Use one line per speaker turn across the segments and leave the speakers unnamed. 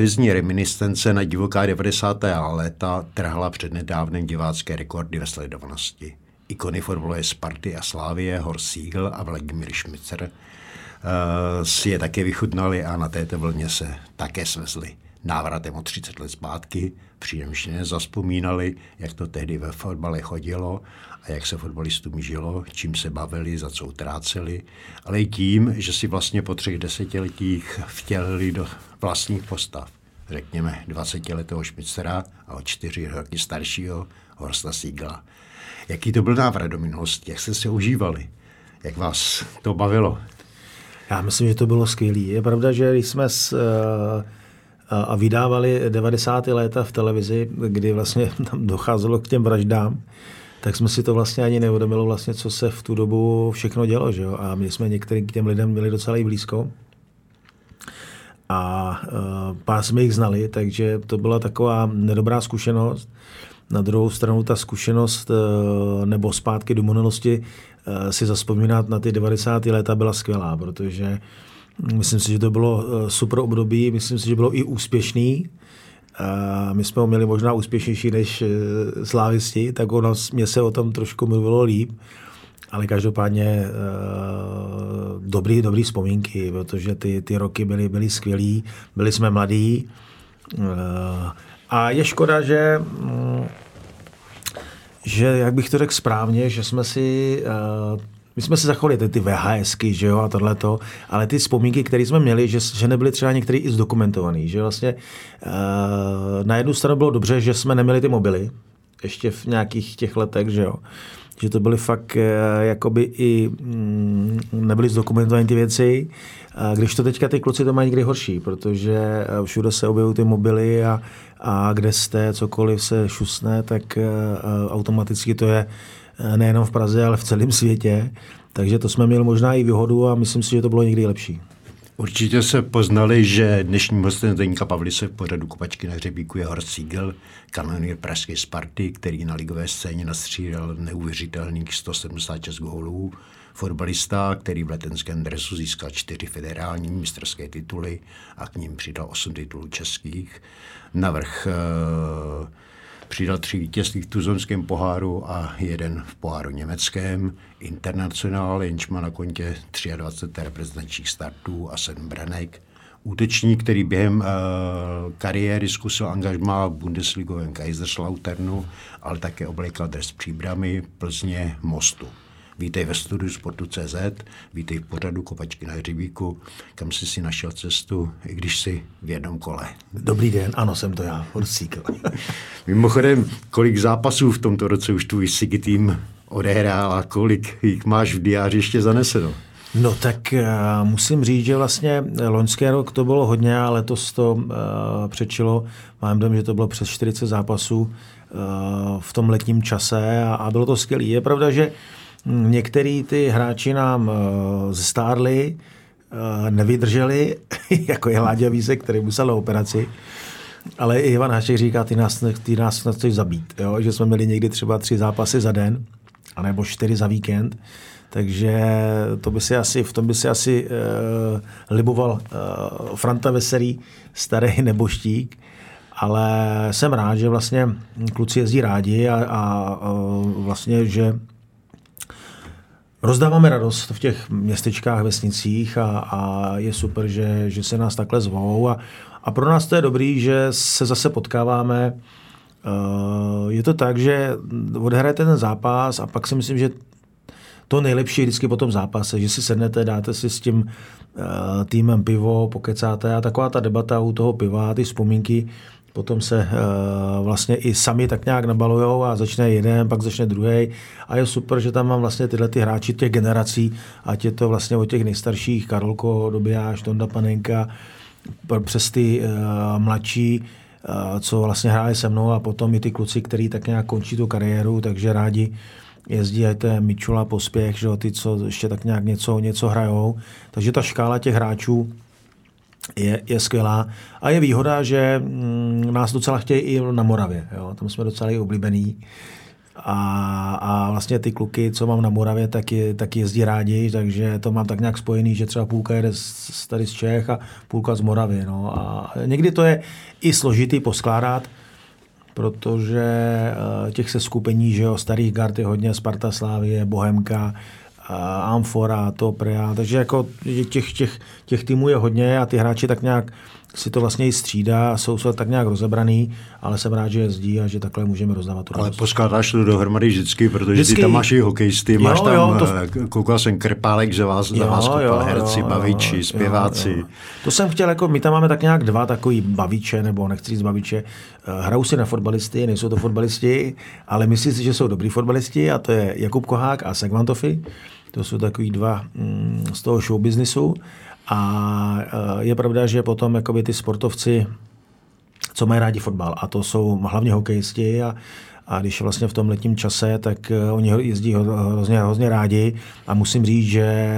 televizní reminiscence na divoká 90. léta trhla nedávném divácké rekordy ve sledovanosti. Ikony fotbalové Sparty a Slávie, Horst Siegel a Vladimír Šmicer uh, si je také vychutnali a na této vlně se také svezli návratem o 30 let zpátky, příjemně zaspomínali, jak to tehdy ve fotbale chodilo a jak se fotbalistům žilo, čím se bavili, za co utráceli, ale i tím, že si vlastně po třech desetiletích vtělili do vlastních postav. Řekněme 20-letého Šmicera a o čtyři roky staršího Horsta Siegla. Jaký to byl návrat do minulosti, jak jste se užívali, jak vás to bavilo?
Já myslím, že to bylo skvělé. Je pravda, že když jsme s, uh, a vydávali 90. léta v televizi, kdy vlastně tam docházelo k těm vraždám, tak jsme si to vlastně ani neuvědomili, vlastně, co se v tu dobu všechno dělo. Že jo? A my jsme některým k těm lidem byli docela i blízko. A uh, pár jsme jich znali, takže to byla taková nedobrá zkušenost. Na druhou stranu ta zkušenost uh, nebo zpátky do minulosti uh, si zaspomínat na ty 90. léta byla skvělá, protože myslím si, že to bylo super období, myslím si, že bylo i úspěšný. My jsme ho měli možná úspěšnější než eh, slávisti, tak ono, mě se o tom trošku mluvilo líp. Ale každopádně uh, dobrý, dobrý vzpomínky, protože ty, ty roky byly, byly skvělý, byli jsme mladí. Uh, a je škoda, že, um, že, jak bych to řekl správně, že jsme si my jsme si zachovali ty, ty VHSky, že jo, a tohleto, ale ty vzpomínky, které jsme měli, že, že nebyly třeba některé i zdokumentované, že vlastně uh, na jednu stranu bylo dobře, že jsme neměli ty mobily, ještě v nějakých těch letech, že jo, že to byly fakt uh, jakoby i mm, nebyly zdokumentované ty věci, uh, když to teďka ty kluci to mají někdy horší, protože všude se objevují ty mobily a, a kde jste, cokoliv se šusne, tak automaticky to je Eh, nejenom v Praze, ale v celém světě. Takže to jsme měli možná i výhodu a myslím si, že to bylo někdy lepší.
Určitě se poznali, že dnešním hostem Zdeníka Pavlise v pořadu Kopačky na hřebíku je Horst Siegel, kanonýr pražské Sparty, který na ligové scéně nastřídal neuvěřitelných 176 gólů. Fotbalista, který v letenském dresu získal čtyři federální mistrské tituly a k ním přidal osm titulů českých. Navrh uh, Přidal tři vítězství v tuzonském poháru a jeden v poháru německém. Internacionál, jenž má na kontě 23 reprezentačních startů a 7 branek. Útečník, který během uh, kariéry zkusil angažmá v Bundesligovém Kaiserslauternu, ale také oblékal dres příbramy Plzně Mostu. Vítej ve studiu Sportu.cz, vítej v pořadu Kopačky na hřibíku, kam jsi si našel cestu, i když jsi v jednom kole.
Dobrý den, ano, jsem to já, Horsíkl.
Mimochodem, kolik zápasů v tomto roce už tvůj Sigi tým odehrál a kolik jich máš v diáři ještě zaneseno?
No tak uh, musím říct, že vlastně loňský rok to bylo hodně a letos to uh, přečilo. Mám dojem, že to bylo přes 40 zápasů uh, v tom letním čase a, a bylo to skvělé. Je pravda, že uh, Některý ty hráči nám uh, zestárli, uh, nevydrželi, jako je Láďa Vízek, který musel na operaci. Ale i Ivan Hašek říká, ty nás, ty nás chceš zabít. Jo? Že jsme měli někdy třeba tři zápasy za den, anebo čtyři za víkend. Takže to by si asi, v tom by si asi uh, liboval uh, Franta Veselý, starý neboštík. Ale jsem rád, že vlastně kluci jezdí rádi a, a uh, vlastně, že Rozdáváme radost v těch městečkách, vesnicích a, a je super, že, že se nás takhle zvou a, a pro nás to je dobrý, že se zase potkáváme. Uh, je to tak, že odhrajete ten zápas a pak si myslím, že to nejlepší je vždycky po tom zápase, že si sednete, dáte si s tím uh, týmem pivo, pokecáte a taková ta debata u toho piva, ty vzpomínky, Potom se uh, vlastně i sami tak nějak nabalujou a začne jeden, pak začne druhý. A je super, že tam mám vlastně tyhle ty hráči těch generací, ať je to vlastně od těch nejstarších, Karolko, Dobijáš, Tonda Panenka, přes ty uh, mladší, uh, co vlastně hráli se mnou a potom i ty kluci, kteří tak nějak končí tu kariéru, takže rádi jezdí, ať to je Mičula, Pospěch, že ty, co ještě tak nějak něco, něco hrajou. Takže ta škála těch hráčů je, je skvělá. A je výhoda, že mm, nás docela chtějí i na Moravě. Jo? Tam jsme docela i oblíbení. A, a vlastně ty kluky, co mám na Moravě, tak, je, tak jezdí rádi, takže to mám tak nějak spojený, že třeba půlka jede z, tady z Čech a půlka z Moravy. No. A někdy to je i složitý poskládat, protože eh, těch se skupení, že jo, starých gard je hodně, Sparta Slávie, Bohemka, Amfora, Topria, takže jako těch, těch, těch týmů je hodně a ty hráči tak nějak si to vlastně i střídá, jsou se tak nějak rozebraný, ale jsem rád, že jezdí a že takhle můžeme rozdávat tu
Ale poskládáš to dohromady vždycky, protože vždycky. ty tam máš i hokejisty, jo, máš tam, jo, to... Eh, koukal jsem Krpálek, že vás, jo, vás kopal, jo, herci, jo, baviči, jo, zpěváci. Jo, jo.
To jsem chtěl, jako my tam máme tak nějak dva takový baviče, nebo nechci říct baviče, eh, hrajou si na fotbalisty, nejsou to fotbalisti, ale myslí si, že jsou dobrý fotbalisti a to je Jakub Kohák a Segmantofi. To jsou takový dva mm, z toho show businessu. A eh, je pravda, že potom jakoby ty sportovci, co mají rádi fotbal, a to jsou hlavně hokejisti a, a když vlastně v tom letním čase, tak eh, oni jezdí hrozně, hrozně rádi. A musím říct, že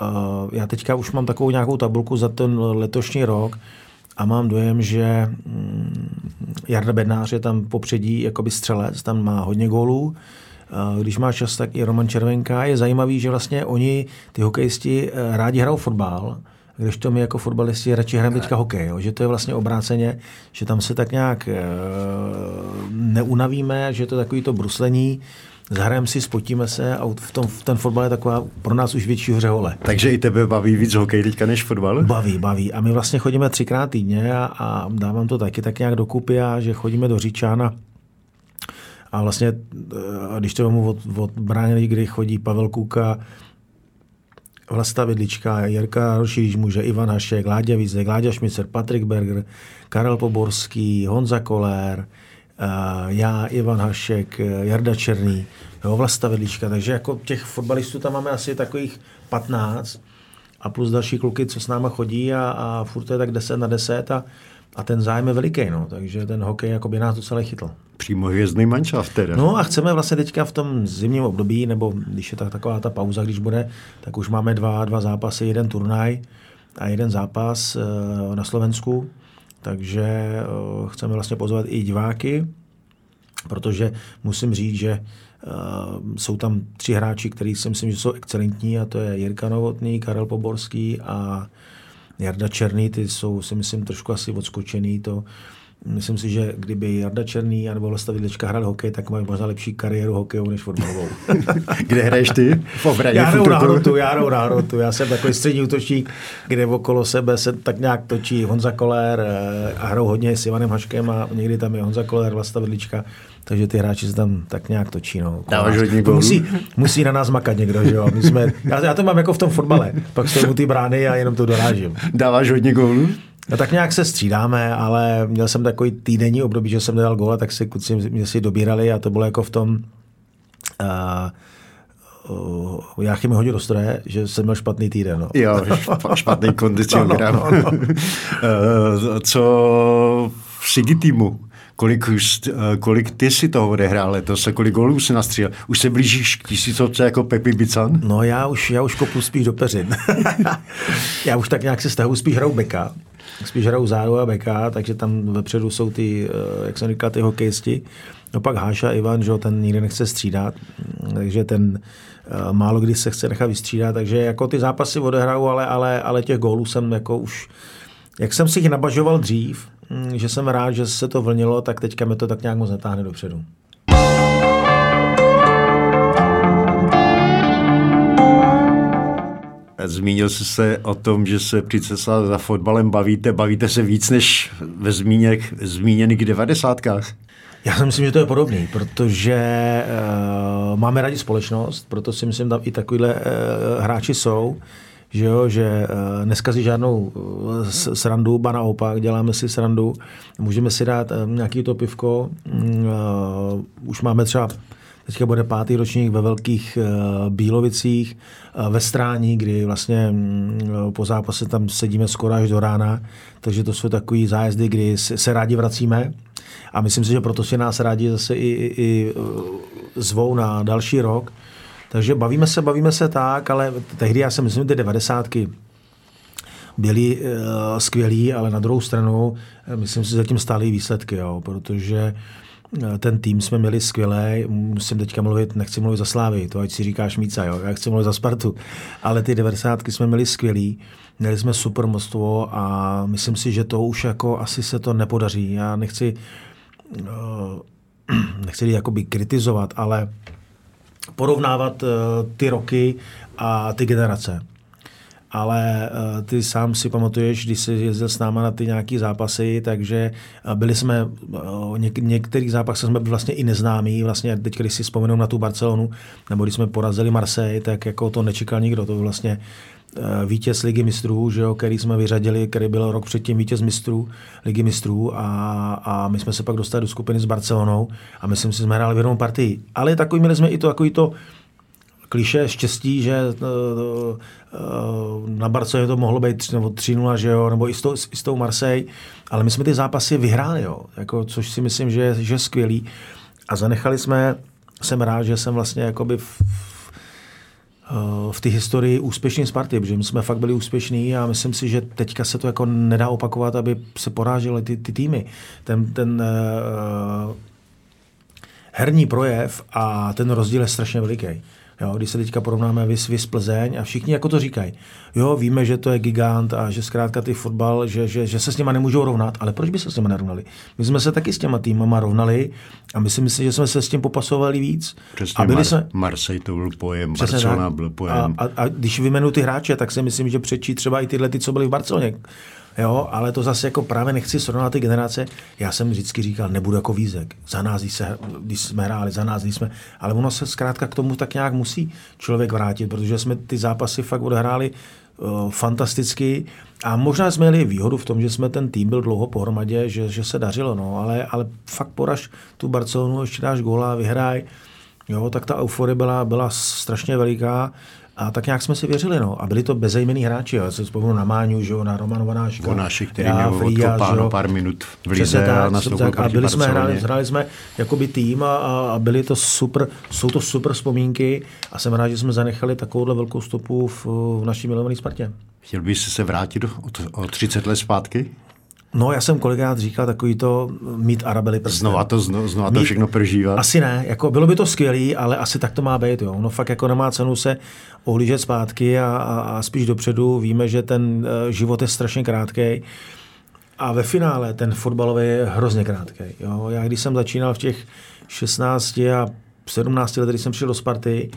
uh, já teďka už mám takovou nějakou tabulku za ten letošní rok a mám dojem, že um, Jarda Bednář je tam popředí jakoby střelec, tam má hodně gólů, když má čas, tak i Roman Červenka. Je zajímavý, že vlastně oni, ty hokejisti, eh, rádi hrajou fotbal, když to my jako fotbalisti radši hrajeme teďka hokej, jo? že to je vlastně obráceně, že tam se tak nějak e, neunavíme, že to je takový to bruslení, zahrajeme si, spotíme se a v tom, v ten fotbal je taková pro nás už větší hřehole.
Takže i tebe baví víc hokej teďka než fotbal?
Baví, baví. A my vlastně chodíme třikrát týdně a, a dávám to taky tak nějak dokupy a že chodíme do Říčána a vlastně, eh, když to vemu od, od brány, kdy chodí Pavel Kuka, Vlasta Vidlička, Jirka Rošíř může, Ivan Hašek, Láďa Vízek, Láďa Šmicer, Patrik Berger, Karel Poborský, Honza Kolér, eh, já, Ivan Hašek, Jarda Černý, jo, Vlasta Vidlička, takže jako těch fotbalistů tam máme asi takových 15 a plus další kluky, co s náma chodí a, a furt je tak 10 na 10 a a ten zájem je veliký, no, takže ten hokej jako by nás docela chytl.
Přímo hvězdný manšaft teda.
No a chceme vlastně teďka v tom zimním období, nebo když je tak, taková ta pauza, když bude, tak už máme dva, dva zápasy, jeden turnaj a jeden zápas e, na Slovensku, takže e, chceme vlastně pozvat i diváky, protože musím říct, že Uh, jsou tam tři hráči, kteří si myslím, že jsou excelentní a to je Jirka Novotný, Karel Poborský a Jarda Černý, ty jsou si myslím trošku asi odskočený. To, Myslím si, že kdyby Jarda Černý nebo Vlasta Vidlička hrál hokej, tak mají možná lepší kariéru hokejovou než fotbalovou.
kde hraješ ty?
V obraně? Já hraju na hrotu, já hraju na hrotu. Já jsem takový střední útočník, kde okolo sebe se tak nějak točí Honza Kolér eh, a hrajou hodně s Ivanem Haškem a někdy tam je Honza Kolér, Vlasta Vidlička. Takže ty hráči se tam tak nějak točí. No,
Dáváš hodně
musí, musí na nás makat někdo, že jo? My jsme, já, já, to mám jako v tom fotbale. Pak stojím ty brány a jenom to dorážím.
Dáváš hodně gólů?
No tak nějak se střídáme, ale měl jsem takový týdenní období, že jsem nedal góla, tak si kluci mě si dobírali a to bylo jako v tom, uh, uh, Jáchy mi hodil do stroje, že jsem měl špatný týden. No.
Jo, špatný kondicionál. No, no, no, no. uh, co v Sigi týmu? Kolik, kolik ty si toho odehrál letos a kolik gólů si nastřílel? Už se blížíš k tisícovce jako Pepi Bican?
No já už, já už kopu spíš do peřin. já už tak nějak se stahu spíš hraju beka spíš hrajou zádu a beka, takže tam vepředu jsou ty, eh, jak jsem říkal, ty hokejisti. No pak Háša Ivan, že ten nikdy nechce střídat, takže ten eh, málo kdy se chce nechat vystřídat, takže jako ty zápasy odehraju, ale, ale, ale těch gólů jsem jako už, jak jsem si jich nabažoval dřív, hm, že jsem rád, že se to vlnilo, tak teďka mi to tak nějak moc netáhne dopředu.
Zmínil jsi se o tom, že se při cestách za fotbalem bavíte. Bavíte se víc než ve zmíněk, zmíněných devadesátkách?
Já si myslím, že to je podobný, protože uh, máme rádi společnost, proto si myslím, že tam i takovýhle uh, hráči jsou, že, jo, že uh, neskazí žádnou uh, srandu, ba naopak, děláme si srandu, můžeme si dát uh, nějaký to pivko, uh, už máme třeba Teďka bude pátý ročník ve Velkých Bílovicích, ve Strání, kdy vlastně um, po zápase tam sedíme skoro až do rána, takže to jsou takové zájezdy, kdy se, rádi vracíme. A myslím si, že proto si nás rádi zase i, i, i zvou na další rok. Takže bavíme se, bavíme se tak, ale tehdy já si myslím, že ty devadesátky byly uh, skvělý, ale na druhou stranu myslím si, že zatím stály výsledky, jo, protože ten tým jsme měli skvělý, musím teďka mluvit, nechci mluvit za Slávy, to ať si říkáš Míca, jo, já chci mluvit za Spartu, ale ty 90 jsme měli skvělý, měli jsme super mostvo a myslím si, že to už jako asi se to nepodaří. Já nechci, nechci jakoby kritizovat, ale porovnávat ty roky a ty generace. Ale uh, ty sám si pamatuješ, když jsi jezdil s náma na ty nějaký zápasy, takže uh, byli jsme, uh, něk- některých zápasech jsme byli vlastně i neznámí, vlastně teď, když si vzpomenu na tu Barcelonu, nebo když jsme porazili Marseille, tak jako to nečekal nikdo, to vlastně vítěz ligy mistrů, že jo, který jsme vyřadili, který byl rok předtím vítěz mistrů, ligy mistrů a, a my jsme se pak dostali do skupiny s Barcelonou a myslím si, že jsme hráli v jednou partii. Ale takový měli jsme i to, takový to, kliše štěstí, že uh, uh, na Barceloně to mohlo být nebo 3-0, že jo, nebo i s, tou, i s tou Marseille, ale my jsme ty zápasy vyhráli, jo, jako, což si myslím, že je skvělý. A zanechali jsme, jsem rád, že jsem vlastně jakoby v, v té historii úspěšný Sparty, protože my jsme fakt byli úspěšní a myslím si, že teďka se to jako nedá opakovat, aby se porážely ty, ty týmy. Ten, ten uh, herní projev a ten rozdíl je strašně veliký. Jo, když se teďka porovnáme vys, vys Plzeň a všichni jako to říkají. Jo, víme, že to je gigant a že zkrátka ty fotbal, že, že, že se s nima nemůžou rovnat, ale proč by se s nimi nerovnali? My jsme se taky s těma týmama rovnali a my si myslím, že jsme se s tím popasovali víc.
Přesně,
a byli
Mar-
jsme...
Marseille to byl pojem, Přesně Barcelona byl pojem.
A, a, a, když vymenu ty hráče, tak si myslím, že přečí třeba i tyhle, ty, co byli v Barceloně. Jo, ale to zase jako právě nechci srovnat ty generace. Já jsem vždycky říkal, nebudu jako vízek. Za nás, když, se, když jsme hráli, za nás, když jsme... Ale ono se zkrátka k tomu tak nějak musí člověk vrátit, protože jsme ty zápasy fakt odehráli uh, fantasticky a možná jsme měli výhodu v tom, že jsme ten tým byl dlouho pohromadě, že, že se dařilo, no, ale, ale fakt poraž tu Barcelonu, ještě dáš góla, vyhraj, jo, tak ta euforie byla, byla strašně veliká a tak nějak jsme si věřili, no. A byli to bezejmený hráči, já se vzpomínám na Máňu, že jo, na Romanu Vanáška.
Vonáši, který já, měl odkopáno pár minut v lize
tak,
a
tak, A byli jsme, hráli, hráli jsme jakoby tým a, a, byli to super, jsou to super vzpomínky a jsem rád, že jsme zanechali takovouhle velkou stopu v, v naší milované Spartě.
Chtěl bys se vrátit o, o 30 let zpátky?
No, já jsem kolikrát říkal takový to mít Arabely
prsten. Znova to, zno, znova to všechno prožívat.
Asi ne, jako bylo by to skvělý, ale asi tak to má být. Jo. No fakt jako nemá cenu se ohlížet zpátky a, a, a spíš dopředu. Víme, že ten uh, život je strašně krátký. A ve finále ten fotbalový je hrozně krátký. Jo. Já když jsem začínal v těch 16 a 17 letech, když jsem přišel do Sparty,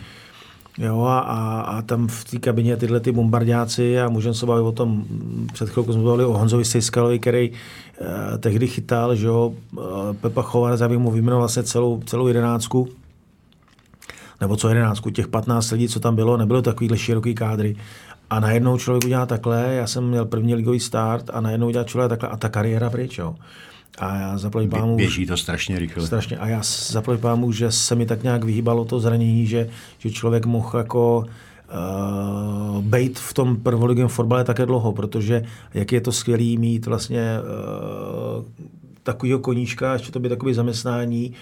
Jo, a, a, tam v té kabině tyhle ty bombardáci a můžeme se bavit o tom, před chvilkou jsme bavili o Honzovi Sejskalovi, který eh, tehdy chytal, že jo, eh, Pepa Chovar, abych mu vyjmenoval vlastně celou, celou jedenáctku, nebo co jedenáctku, těch 15 lidí, co tam bylo, nebylo takovýhle široký kádry. A najednou člověk udělá takhle, já jsem měl první ligový start a najednou udělá člověk takhle a ta kariéra pryč, jo. A já zaplať pámu...
Běží to strašně rychle.
Strašně. A já zaplať pámu, že se mi tak nějak vyhýbalo to zranění, že, že člověk mohl jako uh, bejt v tom prvoligém fotbale také dlouho, protože jak je to skvělý mít vlastně uh, takovýho koníčka, ještě to by takový zaměstnání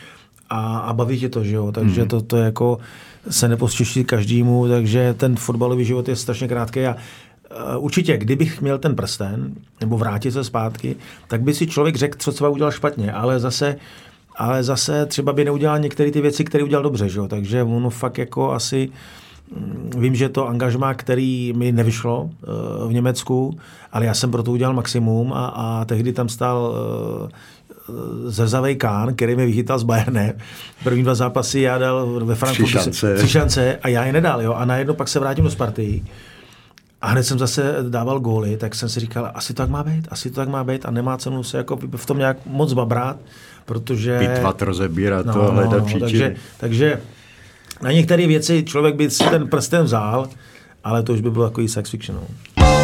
a, a baví tě to, že jo, takže mm. to, to jako se nepostěší každému, takže ten fotbalový život je strašně krátký a Eh, určitě, kdybych měl ten prsten, nebo vrátit se zpátky, tak by si člověk řekl, co třeba udělal špatně, ale zase, ale zase třeba by neudělal některé ty věci, které udělal dobře, že? takže ono fakt jako asi, mm, vím, že to angažmá, který mi nevyšlo eh, v Německu, ale já jsem pro to udělal maximum a, a tehdy tam stál eh, zrzavej Kán, který mi vychytal z Bayerne. První dva zápasy já dal ve Frankfurtu tři šance. tři šance a já je nedal. Jo? A najednou pak se vrátím do Sparty a hned jsem zase dával góly, tak jsem si říkal, asi to tak má být, asi to tak má být a nemá cenu se jako v tom nějak moc babrát, protože...
Pitvat, rozebírat no, to, hledat no, no,
takže, takže na některé věci člověk by si ten prsten vzal, ale to už by bylo takový sex fiction. No.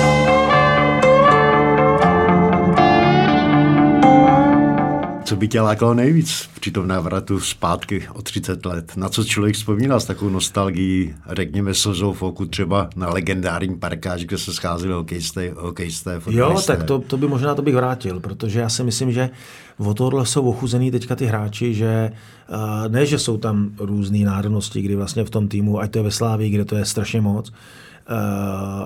Co by tě lákalo nejvíc při tom návratu zpátky o 30 let? Na co člověk vzpomínal s takovou nostalgií, řekněme slzou foku třeba na legendární parkáž, kde se scházeli hokejisté, hokejisté
Jo, tak to, to by možná to bych vrátil, protože já si myslím, že o tohle jsou ochuzený teďka ty hráči, že ne, že jsou tam různé národnosti, kdy vlastně v tom týmu, ať to je ve Slávii, kde to je strašně moc,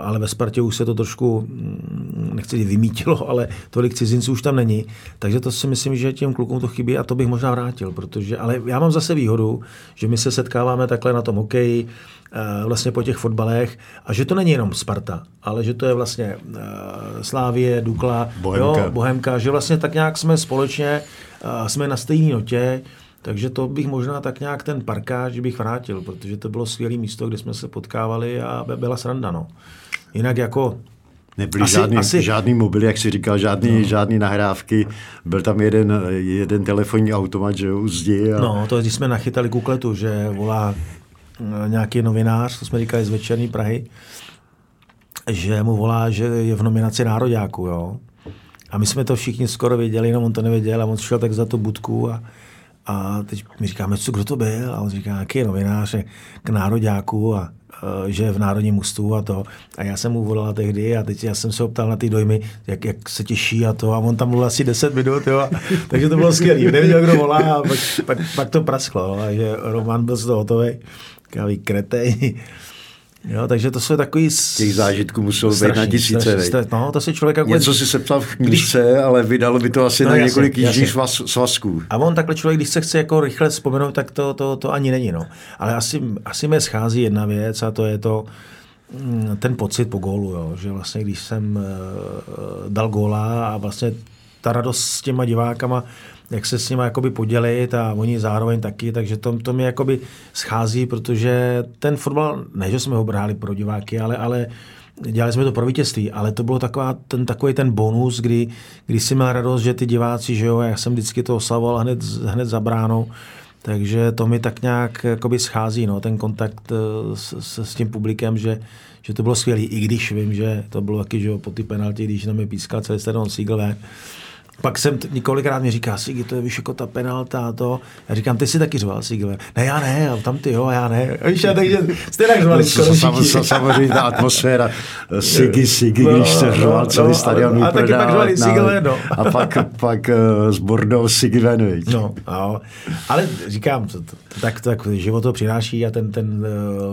ale ve Spartě už se to trošku, mm, nechci říct vymítilo, ale tolik cizinců už tam není. Takže to si myslím, že těm klukům to chybí a to bych možná vrátil, protože, ale já mám zase výhodu, že my se setkáváme takhle na tom hokeji, Eh, vlastně po těch fotbalech a že to není jenom Sparta, ale že to je vlastně uh, Slávie, Dukla,
Bohemka.
Jo, Bohemka, že vlastně tak nějak jsme společně, jsme na stejné notě, takže to bych možná tak nějak ten parkáž bych vrátil, protože to bylo skvělé místo, kde jsme se potkávali a byla sranda. No. Jinak jako
Nebyly asi, žádný, asi. žádný mobil, jak si říkal, žádný, no. žádný nahrávky. Byl tam jeden, jeden telefonní automat, že u zdi.
A... No, to když jsme nachytali kukletu, že volá Eh, nějaký novinář, to jsme říkali z Večerní Prahy, že mu volá, že je v nominaci nároďáku, jo. A my jsme to všichni skoro věděli, no on to nevěděl a on šel tak za tu budku a, a teď mi říkáme, co, kdo to byl? A on říká, jaký je novinář k nároďáku a uh, že v Národním mustu a to. A já jsem mu volala tehdy a teď já jsem se optal na ty dojmy, jak, jak se těší a to. A on tam mluvil asi 10 minut, jo. A, takže to bylo skvělé. Nevěděl, kdo volá a pak, pak, pak to prasklo. A že Roman byl z toho hotový kávý kretej. Jo, takže to jsou takový...
Těch zážitků muselo být na tisíce.
Strašný, no, to si člověk... Jako...
Něco si sepsal v knížce, ale vydalo by to asi no, na jasný, několik jižních svazků.
A on takhle člověk, když se chce jako rychle vzpomenout, tak to, to, to ani není. No. Ale asi, asi mi schází jedna věc a to je to, mm, ten pocit po gólu, jo, že vlastně když jsem uh, dal góla a vlastně ta radost s těma divákama, jak se s nimi jakoby podělit a oni zároveň taky, takže to, to mi jakoby schází, protože ten fotbal, ne, že jsme ho brali pro diváky, ale, ale dělali jsme to pro vítězství, ale to bylo taková, ten, takový ten bonus, kdy, kdy si měl radost, že ty diváci, že jo, já jsem vždycky to oslavoval hned, hned za bránou, takže to mi tak nějak jakoby schází, no, ten kontakt eh, s, s, s tím publikem, že, že to bylo skvělé, i když vím, že to bylo taky, že jo, po ty penalty, když nám je pískal celý stadion Siegel pak jsem t- několikrát mi říká, Sigi, to je víš, jako ta penalta a to. Já říkám, ty jsi taky řval, Sigler. Ne, já ne, a tam ty jo, já ne. Víš, a takže jste tak řvali
skoro sam, Samozřejmě ta atmosféra, Sigi, Sigi, no, když se řval no, celý no, stadion
a, a taky pak řvali Sigler, no.
A pak, pak uh, s Bordou Sigi ven,
No, no, ale říkám, to, to, tak, tak život to přináší a ten, ten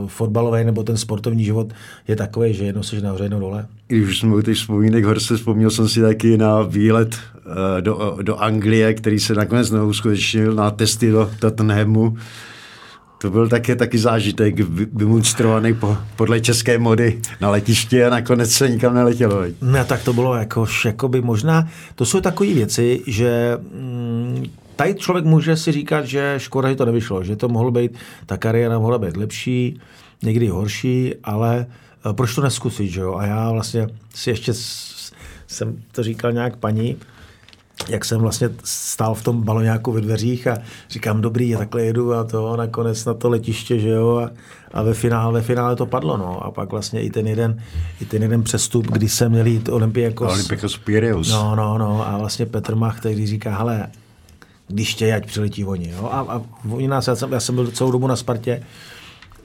uh, fotbalový nebo ten sportovní život je takový, že jedno seš nahoře, jedno dole.
Když jsme u těch vzpomínek horce, vzpomněl jsem si taky na výlet uh, do, do Anglie, který se nakonec neuskutečnil na testy do Tottenhamu. To byl také taky zážitek, vymunstrovaný po, podle české mody na letišti a nakonec se nikam neletělo.
Ne, tak to bylo jako, by možná, to jsou takové věci, že mm, tady člověk může si říkat, že škoda, že to nevyšlo, že to mohlo být, ta kariéra mohla být lepší, někdy horší, ale eh, proč to neskusit, že jo? A já vlastně si ještě jsem to říkal nějak paní, jak jsem vlastně stál v tom baloňáku ve dveřích a říkám, dobrý, já takhle jedu a to nakonec na to letiště, že jo, a, a ve, finále, ve finále to padlo, no. A pak vlastně i ten jeden, i ten jeden přestup, kdy jsem měl jít Olympiakos.
Olympiakos Piraeus.
No, no, no. A vlastně Petr Mach, který říká, hele, když chtějí, ať přiletí oni. Jo? A, a oni nás, já jsem, já jsem byl celou dobu na Spartě,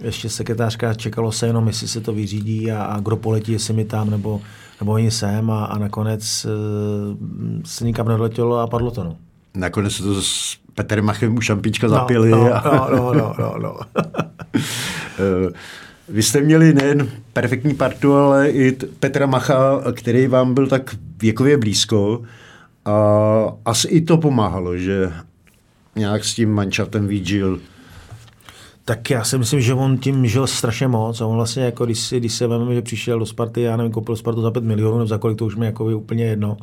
ještě sekretářka čekalo se jenom, jestli se to vyřídí a, a kdo poletí, jestli mi tam, nebo, nebo oni sem a, a nakonec uh, se nikam nedletělo a padlo to. No.
Nakonec se to s Petrem Machem u šampička no, zapili.
No, a... no, no, no, no, no.
Eh, vy jste měli nejen perfektní partu, ale i Petra Macha, který vám byl tak věkově blízko. A asi i to pomáhalo, že nějak s tím manšaftem výžil.
Tak já si myslím, že on tím žil strašně moc a on vlastně, jako když, si, když se vezme, že přišel do Sparty, já nevím, koupil Spartu za 5 milionů, nebo za kolik to už mi jako úplně jedno.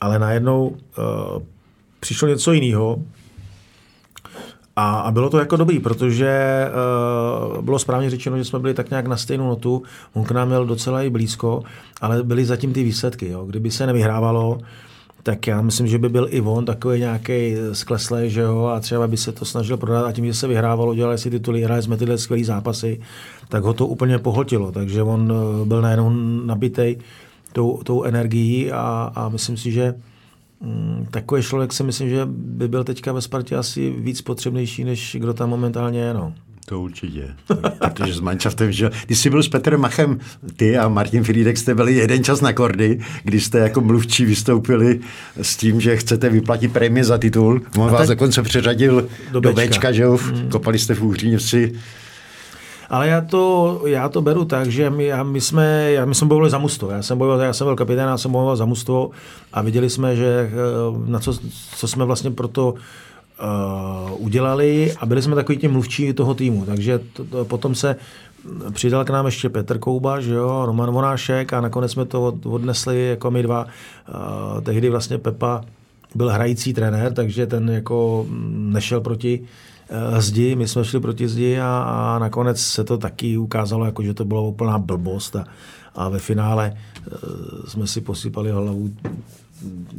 Ale najednou uh, přišlo něco jiného, a, a bylo to jako dobrý, protože uh, bylo správně řečeno, že jsme byli tak nějak na stejnou notu. On k nám měl docela i blízko, ale byly zatím ty výsledky. Jo. Kdyby se nevyhrávalo, tak já myslím, že by byl i on takový nějaký skleslej, že jo, a třeba by se to snažil prodat a tím, že se vyhrávalo, dělali si tituly, hráli jsme tyhle skvělé zápasy, tak ho to úplně pohltilo, takže on eh, byl najednou nabitý tou, tou energií a, a myslím si, že mm, takový člověk si myslím, že by byl teďka ve Spartě asi víc potřebnější, než kdo tam momentálně je. No.
To určitě. Protože s manšaftem, že když jsi byl s Petrem Machem, ty a Martin Friedek jste byli jeden čas na kordy, kdy jste jako mluvčí vystoupili s tím, že chcete vyplatit prémie za titul. On vás dokonce přeřadil do, do Bčka, že jo? Mm. Kopali jste v Úhříněvci.
Ale já to, já to beru tak, že my, já, my jsme, já, my jsme bojovali za mužstvo. Já jsem bojoval, já jsem byl kapitán, já jsem bojoval za mužstvo a viděli jsme, že eh, na co, co jsme vlastně proto uh, udělali a byli jsme takový ti mluvčí toho týmu. Takže to, to, potom se přidal k nám ještě Petr Kouba, že jo, Roman Vonášek a nakonec jsme to odnesli jako my dva. Uh, tehdy vlastně Pepa byl hrající trenér, takže ten jako nešel proti uh, zdi, my jsme šli proti zdi a, a nakonec se to taky ukázalo, jako, že to bylo úplná blbost a, a ve finále jsme si posypali hlavu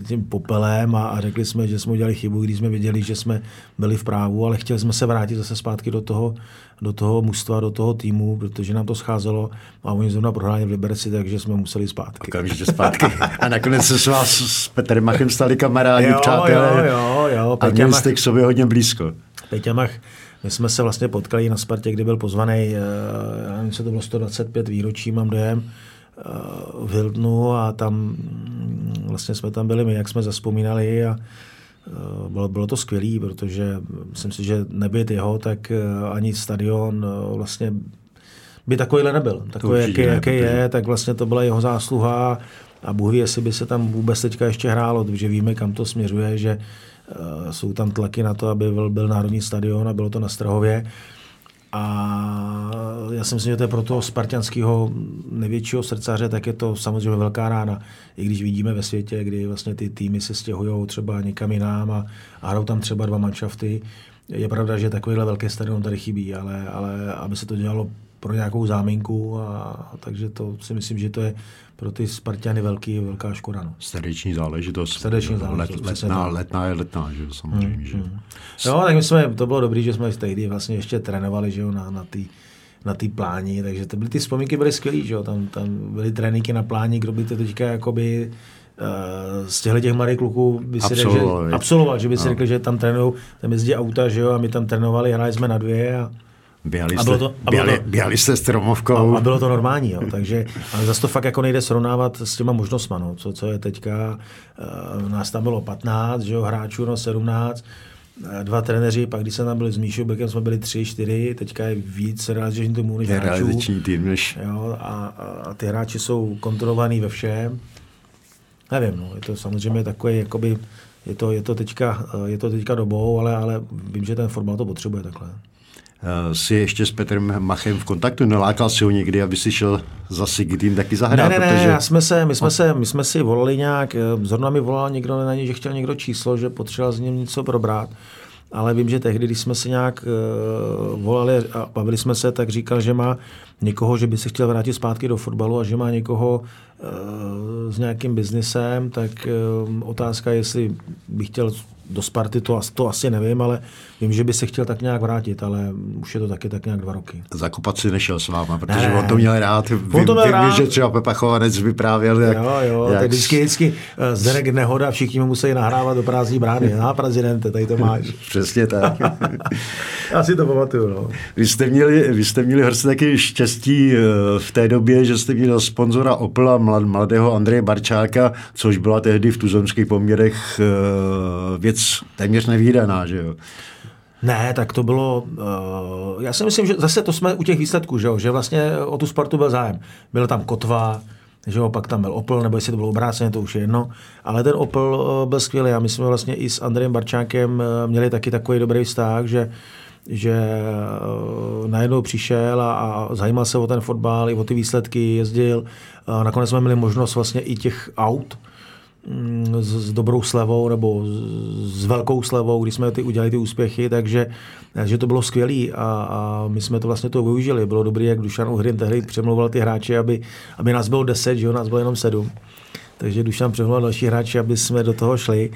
tím popelem a, a řekli jsme, že jsme udělali chybu, když jsme věděli, že jsme byli v právu, ale chtěli jsme se vrátit zase zpátky do toho, do toho mužstva, do toho týmu, protože nám to scházelo a oni zrovna prohráli v Liberci, takže jsme museli zpátky.
Okamžitě zpátky. A nakonec se s vás s Petrem Machem stali kamarádi, jo, přátelé. Jo, jo, jo. A měli jste k sobě hodně blízko.
Peťa Mach, my jsme se vlastně potkali na Spartě, kdy byl pozvaný, eh, já nevím, co to bylo 125 výročí, mám dojem, v Hildnu a tam mm, vlastně jsme tam byli my, jak jsme zaspomínali a eh, bylo, bylo to skvělé, protože myslím si, že nebyt jeho, tak ani stadion vlastně by takovýhle nebyl. Takový, jaký, jaký je, tak vlastně to byla jeho zásluha a Bůh ví, jestli by se tam vůbec teďka ještě hrálo, protože víme, kam to směřuje, že uh, jsou tam tlaky na to, aby byl, byl Národní stadion a bylo to na Strahově. A já si myslím, že to je pro toho spartianského největšího srdcaře, tak je to samozřejmě velká rána. I když vidíme ve světě, kdy vlastně ty týmy se stěhují třeba někam jinam a, a hrajou tam třeba dva manšafty, je pravda, že takovýhle velký stadion tady chybí, ale, ale aby se to dělalo pro nějakou záminku, a, takže to si myslím, že to je pro ty Spartiany velký, velká škoda. No.
Srdeční záležitost.
Srdeční záležitost.
Let, letná, letná je letná, že samozřejmě. Hmm, že. Hmm.
Jo, tak my jsme, to bylo dobré, že jsme tehdy vlastně ještě trénovali že jo, na, na ty na té pláni, takže to byly ty vzpomínky byly skvělé, že jo, tam, tam byly tréninky na pláni, kdo by to teďka jakoby uh, z těchto těch mladých kluků by si řekl, že, absolvoval, že by si no. řekl, že tam trénují, tam jezdí auta, že jo, a my tam trénovali, hráli jsme na dvě a
Běhali jste, to, běhali, to, běhali jste stromovkou.
A, a bylo to normální, jo, takže ale zase to fakt jako nejde srovnávat s těma možnostmi, no, co, co je teďka, uh, nás tam bylo 15, že jo, hráčů, no 17, eh, dva trenéři, pak když jsem tam byl s Míšou Bekem, jsme byli tři, čtyři, teďka je víc realizační týmů než hráčů.
tým než...
Jo, a, a, ty hráči jsou kontrolovaní ve všem. Nevím, no, je to samozřejmě takový, jakoby, je to, je to, teďka, je to teďka dobou, ale, ale vím, že ten formát to potřebuje takhle.
Eh, si ještě s Petrem Machem v kontaktu? Nelákal si ho někdy, aby si šel za Sigitým taky zahrát?
Ne, ne, ne, protože... já jsme se, my, jsme se, my jsme si volali nějak, eh, zrovna mi volal někdo na něj, že chtěl někdo číslo, že potřeboval s ním něco probrat. Ale vím, že tehdy, když jsme se nějak uh, volali a bavili jsme se, tak říkal, že má někoho, že by se chtěl vrátit zpátky do fotbalu a že má někoho uh, s nějakým biznisem, tak uh, otázka, jestli by chtěl do Sparty, to, to asi nevím, ale vím, že by se chtěl tak nějak vrátit, ale už je to taky tak nějak dva roky.
Zakopat si nešel s váma, protože ne, on to měl rád. Vím, to měl vím, rád. že třeba Pepa Chovanec vyprávěl, jak...
Jo, jo, jak... tak vždycky, vždycky eh, Zdenek Nehoda, všichni mu musí nahrávat do prázdní brány. Na prezidente, tady to máš.
Přesně tak.
Já si to pamatuju, no.
Vy jste měli, vy jste měli hrst taky štěstí eh, v té době, že jste měli sponzora Opla mladého Andreje Barčáka, což byla tehdy v tuzemských poměrech eh, věc téměř nevýdaná, že jo?
Ne, tak to bylo, uh, já si myslím, že zase to jsme u těch výsledků, že, jo, že vlastně o tu Spartu byl zájem. Byl tam Kotva, že jo, pak tam byl Opel, nebo jestli to bylo obráceně, to už je jedno. Ale ten Opel uh, byl skvělý a my jsme vlastně i s Andrejem Barčákem uh, měli taky takový dobrý vztah, že že uh, najednou přišel a, a zajímal se o ten fotbal, i o ty výsledky, jezdil. Uh, nakonec jsme měli možnost vlastně i těch aut, Mm, s, s dobrou slevou nebo s, s velkou slevou, když jsme ty udělali ty úspěchy, takže, takže to bylo skvělé a, a, my jsme to vlastně to využili. Bylo dobré, jak Dušan Uhrin tehdy přemlouval ty hráče, aby, aby nás bylo 10, že jo, nás bylo jenom 7. Takže Dušan přemlouval další hráče, aby jsme do toho šli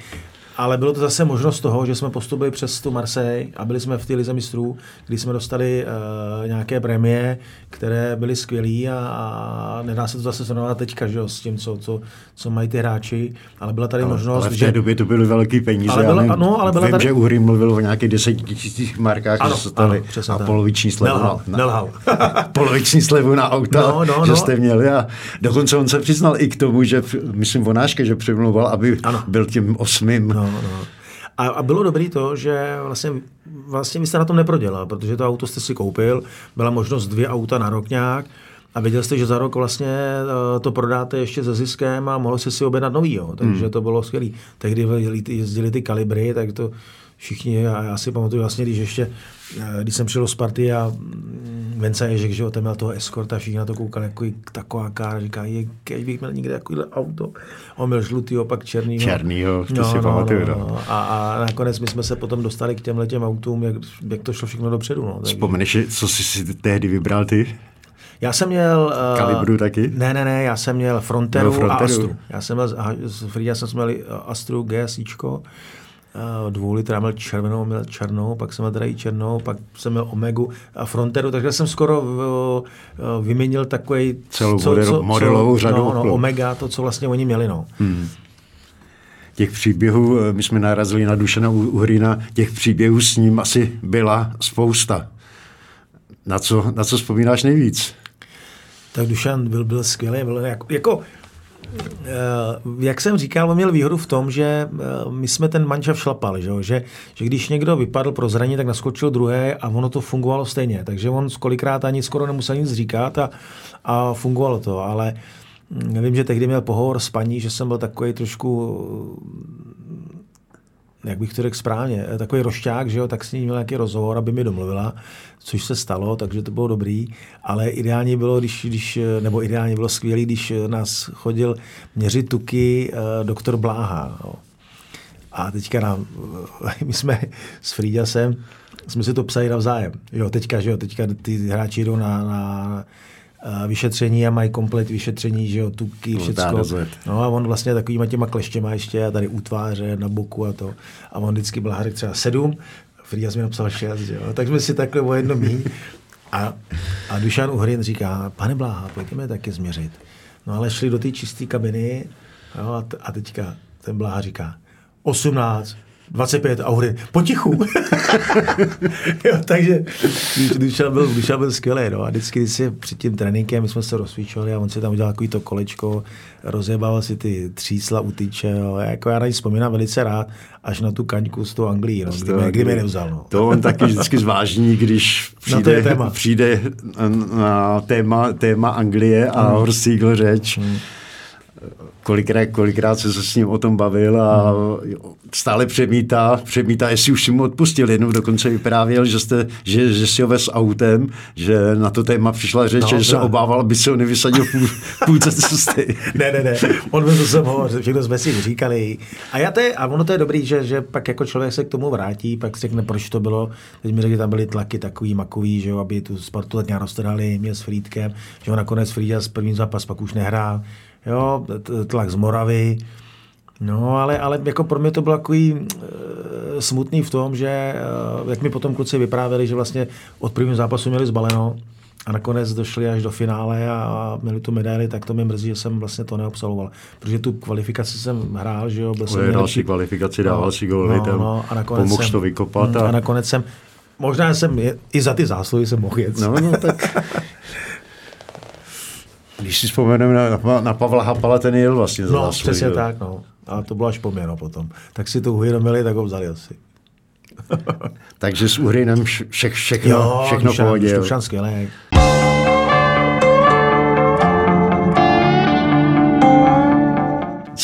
ale bylo to zase možnost toho, že jsme postupili přes tu Marseille a byli jsme v té lize mistrů, kdy jsme dostali uh, nějaké prémie, které byly skvělé a, a nedá se to zase srovnat teďka, že jo, s tím, co, co, co mají ty hráči, ale byla tady
ale,
možnost,
ale v té že... době to byly velké peníze.
Ale byla, ano, ale byla
vím,
tady...
že Uhry mluvil o nějakých deseti tisících markách,
ano,
že se stali
a
poloviční slevu
nelhal,
na,
nelhal.
poloviční slevu na auta, no, no, že no. jste měli a dokonce on se přiznal i k tomu, že myslím Vonáške, že přemlouval, aby ano. byl tím osmým.
No, no. A, a bylo dobrý to, že vlastně, vlastně vy jste na tom neprodělal, protože to auto jste si koupil, byla možnost dvě auta na rok nějak, a věděl jste, že za rok vlastně eh, to prodáte ještě se ziskem a mohl jste si objednat nový, jo. takže hmm. to bylo skvělé. Tehdy jezdili ty kalibry, tak to všichni, a já si pamatuju vlastně, když ještě, eh, když jsem přišel do Sparty a mm, Vence Ježek, že jo, ten měl toho eskorta, všichni na to koukali, jako taková kára, říká, je, kež bych měl někde takovýhle auto. On měl žlutý, pak černý.
Černýho, to no, si no, pamatuju. No, no.
A, a, nakonec my jsme se potom dostali k těm letěm autům, jak, jak to šlo všechno dopředu. No.
Vzpomeneš, co jsi si tehdy vybral ty?
Já jsem měl...
Uh, Kalibru taky?
Ne, ne, ne, já jsem měl Fronteru, Fronteru. a Astru. Já jsem měl, s Frida jsem měl Astru GSIčko, uh, dvou litr, měl červenou, měl černou, pak jsem měl teda i černou, pak jsem měl Omegu a Fronteru, takže jsem skoro uh, vyměnil takový...
Celou co, model, co, modelovou co, řadu.
No, no, Omega, to, co vlastně oni měli, no. Hmm
těch příběhů, my jsme narazili na Dušana Uhrina, těch příběhů s ním asi byla spousta. Na co, na co vzpomínáš nejvíc?
Tak Dušan byl, byl skvělý. Byl jako, jako jak jsem říkal, on měl výhodu v tom, že eh, my jsme ten mančav šlapali, že, že, že když někdo vypadl pro zraní, tak naskočil druhé a ono to fungovalo stejně. Takže on kolikrát ani skoro nemusel nic říkat a, a fungovalo to. Ale nevím, že tehdy měl pohovor s paní, že jsem byl takový trošku jak bych to řekl správně, eh, takový rošťák, že jo, tak s ní měl nějaký rozhovor, aby mi domluvila, což se stalo, takže to bylo dobrý, ale ideálně bylo, když, když eh, nebo ideálně bylo skvělé, když eh, nás chodil měřit tuky doktor Bláha. Jo. A teďka nám, my jsme s Frýďasem, jsme si to psali navzájem. Jo, teďka, že jo, teďka ty hráči jdou na, na vyšetření a mají komplet vyšetření, že jo, tuky, no, všecko. No a on vlastně takovýma těma kleštěma ještě a tady utváře na boku a to. A on vždycky byl řekl třeba sedm, Frias mi napsal šest, že jo. Tak jsme si takhle o jedno míň. A, a Dušan Uhrin říká, pane Bláha, pojďme taky změřit. No ale šli do té čisté kabiny jo, a, t- a teďka ten Bláha říká, 18, 25 a hovorí, potichu. jo, takže Dušan byl, Dušan byl skvělý. No. A vždycky, když si před tím tréninkem, my jsme se rozsvíčovali a on si tam udělal takový to kolečko, rozjebal si ty třísla utyče. Jo. Jako já na ní vzpomínám velice rád, až na tu kaňku z toho Anglii, no, kdy, mě, kdy mě nevzal. No.
To on taky vždycky zvážní, když přijde, na téma. přijde na téma, téma Anglie a hmm. Řeč. Hmm kolikrát, kolikrát se s ním o tom bavil a stále přemítá, přemítá, jestli už si mu odpustil. Jednou dokonce vyprávěl, že, jste, že, že si ho vez autem, že na to téma přišla řeč, no, že se obával, aby se ho nevysadil půl, půlce cesty.
ne, ne, ne, on byl to jsem ho, všechno jsme si říkali. A, já to je, a ono to je dobrý, že, že pak jako člověk se k tomu vrátí, pak si řekne, proč to bylo. Teď mi řekli, tam byly tlaky takový makový, že jo, aby tu sportu tak nějak roztrhali, mě s Frýdkem, že ho nakonec Frýdě z první zápas pak už nehrál jo, tlak z Moravy. No, ale, ale jako pro mě to bylo takový e, smutný v tom, že e, jak mi potom kluci vyprávěli, že vlastně od prvního zápasu měli zbaleno a nakonec došli až do finále a měli tu medaili, tak to mě mrzí, že jsem vlastně to neobsaloval. Protože tu kvalifikaci jsem hrál, že jo, byl
jsem další kvalifikaci, dával no, si góly, no, no, a nakonec jsem, to vykopat.
Mm, a... a nakonec jsem, možná jsem i za ty zásluhy jsem mohl jet.
No, no tak Když si vzpomeneme na, na Pavla Hapala, ten jel vlastně za
No, svůj, přesně jo. tak, no. A to bylo až poměno potom. Tak si to uvědomili, tak ho vzali asi.
Takže s Uhrinem vše, všechno, jo, všechno Dušan, pohodě.
Dušan skvělý.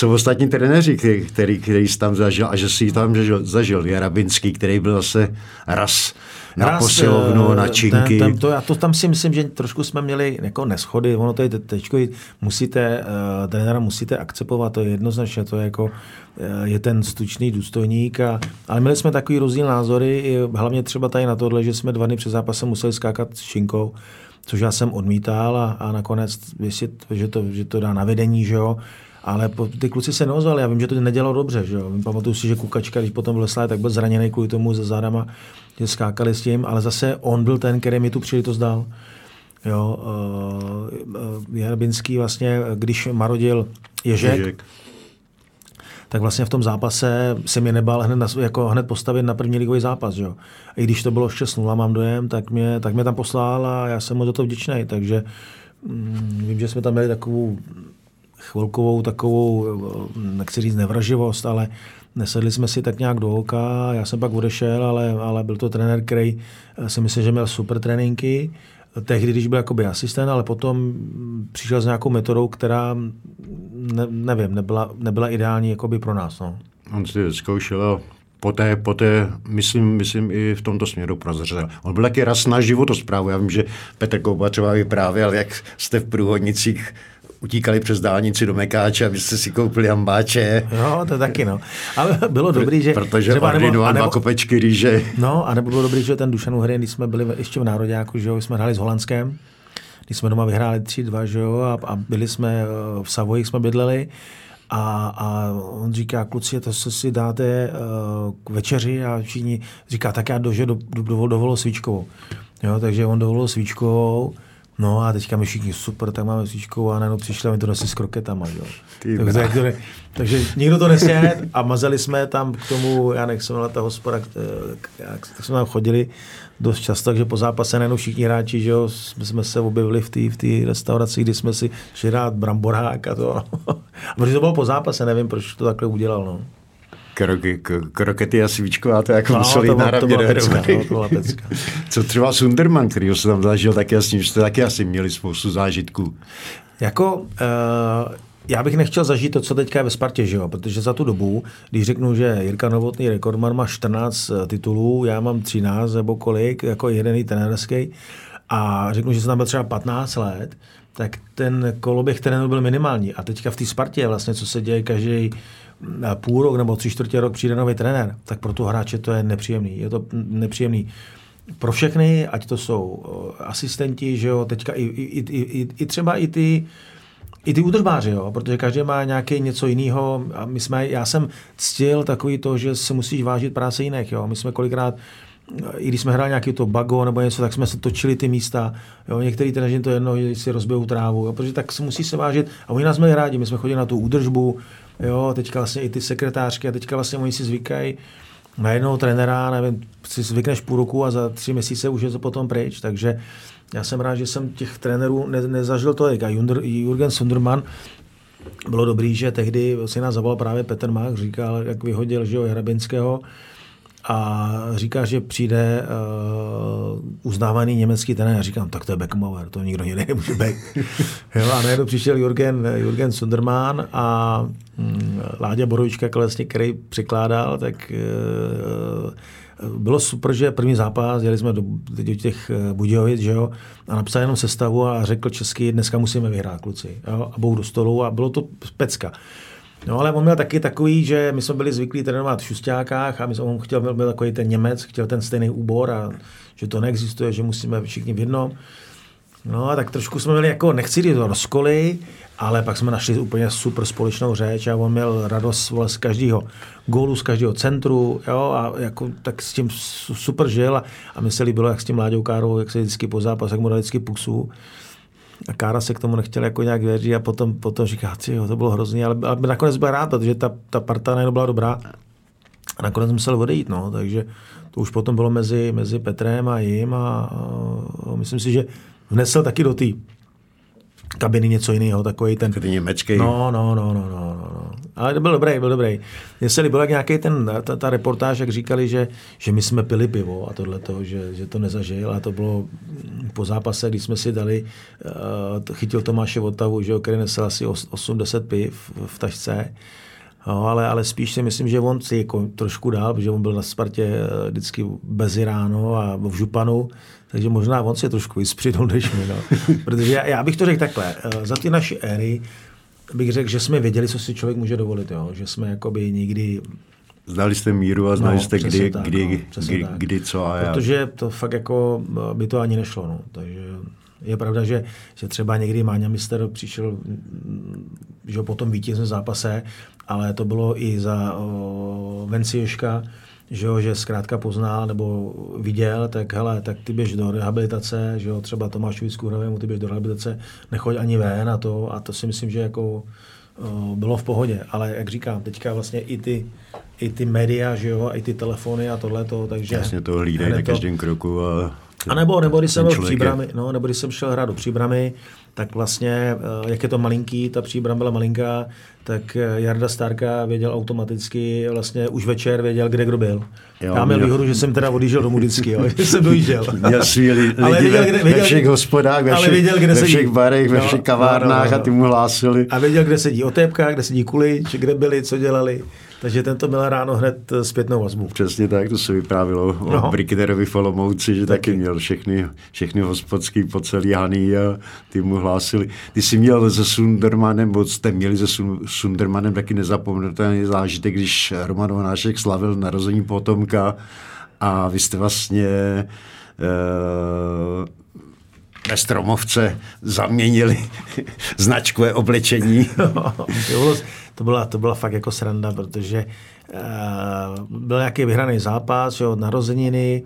Co ostatní trenéři, který, který, který jsi tam zažil a že jsi tam zažil, zažil Jarabinský, který byl zase raz na Raz, posilovnu, na činky.
Ten, ten, to, já to tam si myslím, že trošku jsme měli jako neschody. Ono to je teď, musíte, uh, trenéra musíte akceptovat, to je jednoznačně, to je jako, uh, je ten stučný důstojník. A, ale měli jsme takový rozdíl názory, hlavně třeba tady na tohle, že jsme dva dny před zápasem museli skákat s činkou, což já jsem odmítal a, a nakonec, jestli, že, to, že to dá na vedení, že jo, ale po, ty kluci se neozvali, já vím, že to nedělalo dobře, že jo. Pamatuju si, že Kukačka, když potom vlesla, tak byl zraněný kvůli tomu ze zádama, že skákali s tím, ale zase on byl ten, který mi tu příležitost dal. Jo, uh, Jarbinský vlastně, když marodil Ježek, Ježek, tak vlastně v tom zápase se mě nebál hned, na, jako hned postavit na první ligový zápas. Jo. I když to bylo 6-0, mám dojem, tak mě, tak mě tam poslal a já jsem mu za to vděčný. Takže mm, vím, že jsme tam měli takovou chvilkovou takovou, nechci říct nevraživost, ale nesedli jsme si tak nějak do oka, já jsem pak odešel, ale, ale byl to trenér, který si myslím, že měl super tréninky, tehdy, když byl jakoby asistent, ale potom přišel s nějakou metodou, která, ne, nevím, nebyla, nebyla ideální jakoby pro nás. No.
On si zkoušel poté, poté myslím, myslím, i v tomto směru prozřel. On byl taky raz na životosprávu. Já vím, že Petr Kouba třeba vyprávěl, jak jste v průhodnicích utíkali přes dálnici do Mekáče, abyste si koupili ambáče.
Jo, to taky, no. Ale bylo dobrý, že...
Protože třeba, nebo, dva kopečky rýže.
No, a nebo bylo dobrý, že ten Dušan hry, když jsme byli ještě v Nároďáku, že jo, jsme hráli s Holandskem, když jsme doma vyhráli 3-2, že jo, a, a byli jsme v Savoji, jsme bydleli, a, a on říká, kluci, to se si dáte uh, k večeři a všichni říká, tak já dože do, do, do, dovolil svíčkovou. Jo, takže on dovolil svíčkovou, No a teďka my všichni super, tak máme svíčkovou a najednou přišli a my to nesli s kroketama. Jo. Tak, tak, tak, takže nikdo to nesně a mazali jsme tam k tomu, já nechci ta hospoda, jak jsme tam chodili dost často, takže po zápase najednou všichni hráči, že jo, jsme se objevili v té v restauraci, kdy jsme si šli rád bramborák a to. a protože to bylo po zápase, nevím, proč to takhle udělal. No.
Kroky, krokety a svíčková, to jako no, museli jít náravně dohromady. No, Co třeba Sunderman, který jsem tam zažil, tak jasně, že jste taky asi měli spoustu zážitků.
Jako, uh, já bych nechtěl zažít to, co teďka je ve Spartě, že jo? protože za tu dobu, když řeknu, že Jirka Novotný rekordman má 14 eh, titulů, já mám 13 nebo kolik, jako jeden trenérský, a řeknu, že jsem tam byl třeba 15 let, tak ten koloběh terénu byl minimální. A teďka v té Spartě vlastně, co se děje každý půl rok nebo tři čtvrtě rok přijde nový trenér, tak pro tu hráče to je nepříjemný. Je to nepříjemný pro všechny, ať to jsou eh, asistenti, že jo, teďka i, i, i, i, třeba i ty i ty údržbáři, jo, protože každý má nějaké něco jiného. A my jsme, já jsem ctil takový to, že se musíš vážit práce jiných. Jo. My jsme kolikrát, i když jsme hráli nějaký to bago nebo něco, tak jsme se točili ty místa. Jo. Některý trenéři to jedno, že si rozbijou trávu, jo, protože tak se musí se vážit. A oni nás měli rádi, my jsme chodili na tu údržbu, jo, teďka vlastně i ty sekretářky a teďka vlastně oni si zvykají na jednoho trenéra, nevím, si zvykneš půl roku a za tři měsíce už je to potom pryč, takže já jsem rád, že jsem těch trenérů ne, nezažil to, jak a Jürgen Sunderman, bylo dobrý, že tehdy si nás zavolal právě Petr Mach, říkal, jak vyhodil že jo, Hrabinského, a říká, že přijde uh, uznávaný německý trenér. Já říkám, tak to je Beckenbauer, to nikdo jiný nemůže být. jo, a najednou přišel Jürgen, Jürgen Sunderman a um, Láďa Borovička, vlastně, který překládal, tak uh, bylo super, že první zápas, jeli jsme do, do těch eh, Budějovic, že jo, a napsal jenom sestavu a řekl česky, dneska musíme vyhrát, kluci. Jo, a bou do stolu a bylo to pecka. No ale on měl taky takový, že my jsme byli zvyklí trénovat v šustákách a my jsme, on chtěl, byl, byl takový ten Němec, chtěl ten stejný úbor a že to neexistuje, že musíme všichni v jednom. No a tak trošku jsme měli jako, nechci říct rozkoly, ale pak jsme našli úplně super společnou řeč a on měl radost vole, z každého gólu, z každého centru jo, a jako, tak s tím super žil a, a mi se líbilo, jak s tím Láďou Károu, jak se vždycky po zápasech mu dal vždycky pusu. A Kára se k tomu nechtěl jako nějak věřit a potom, potom říká, jo, to bylo hrozný, ale, ale nakonec byl rád, protože ta, ta parta najednou byla dobrá. A nakonec musel odejít, no, takže to už potom bylo mezi, mezi Petrem a jim a, a, myslím si, že vnesl taky do té kabiny něco jiného, takový ten...
Takový.
No, no, no, no, no, no. Ale to byl dobrý, byl dobrý. Mně se líbilo, jak nějaký ten, ta, ta, reportáž, jak říkali, že, že my jsme pili pivo a tohle to, že, že to nezažil a to bylo po zápase, když jsme si dali, uh, chytil Tomáše Votavu, že, který nesl asi 8-10 piv v tašce, No, ale, ale spíš si myslím, že on si jako trošku dál, protože on byl na Spartě eh, vždycky bez Iránu a v Županu, takže možná on si trošku vyspřidl než my. No. Protože já, já bych to řekl takhle, eh, za ty naše éry bych řekl, že jsme věděli, co si člověk může dovolit, jo? že jsme jakoby nikdy
Znali jste míru a znali no, jste kdy, tak, kdy, no, kdy,
tak.
kdy, co a
já. Protože to fakt jako eh, by to ani nešlo. No. Takže je pravda, že, že třeba někdy Máňa Mister přišel mm, že po tom vítězném zápase, ale to bylo i za Vencieška, že, jo, že zkrátka poznal nebo viděl, tak hele, tak ty běž do rehabilitace, že jo, třeba Tomášovi Skůrovému, ty běž do rehabilitace, nechoď ani ven a to, a to si myslím, že jako o, bylo v pohodě, ale jak říkám, teďka vlastně i ty, i ty média, že jo, i ty telefony a tohleto, takže...
Jasně to hlídají na každém kroku a...
A nebo, nebo když jsem byl v Příbrami, no, nebo když jsem šel hrát do Příbramy, tak vlastně, jak je to malinký, ta příbram byla malinká, tak Jarda Starka věděl automaticky, vlastně už večer věděl, kde kdo byl. Jo, Já měl výhodu, že jsem teda odjížděl domů vždycky, jo, že jsem dojížděl.
Měl svý lidi ale věděl, kde, věděl, ve všech hospodách, ve všech, věděl, kde ve všech barech, ve všech kavárnách no, no, no. a ty mu hlásili.
A věděl, kde sedí otépka, kde sedí kulič, kde byli, co dělali. Takže tento měl ráno hned eh, zpětnou vazbu.
Přesně tak, to se vyprávilo no. o Brikederovi Folomouci, že taky, taky měl všechny, všechny hospodský po celý Haný a ty mu hlásili. Ty jsi měl se Sundermanem, nebo jste měli se Sundermanem taky nezapomenutelný zážitek, když Roman Vonášek slavil narození potomka a vy jste vlastně uh, ve Stromovce zaměnili značkové oblečení.
to, byla, to byla fakt jako sranda, protože uh, byl nějaký vyhraný zápas, jo, narozeniny,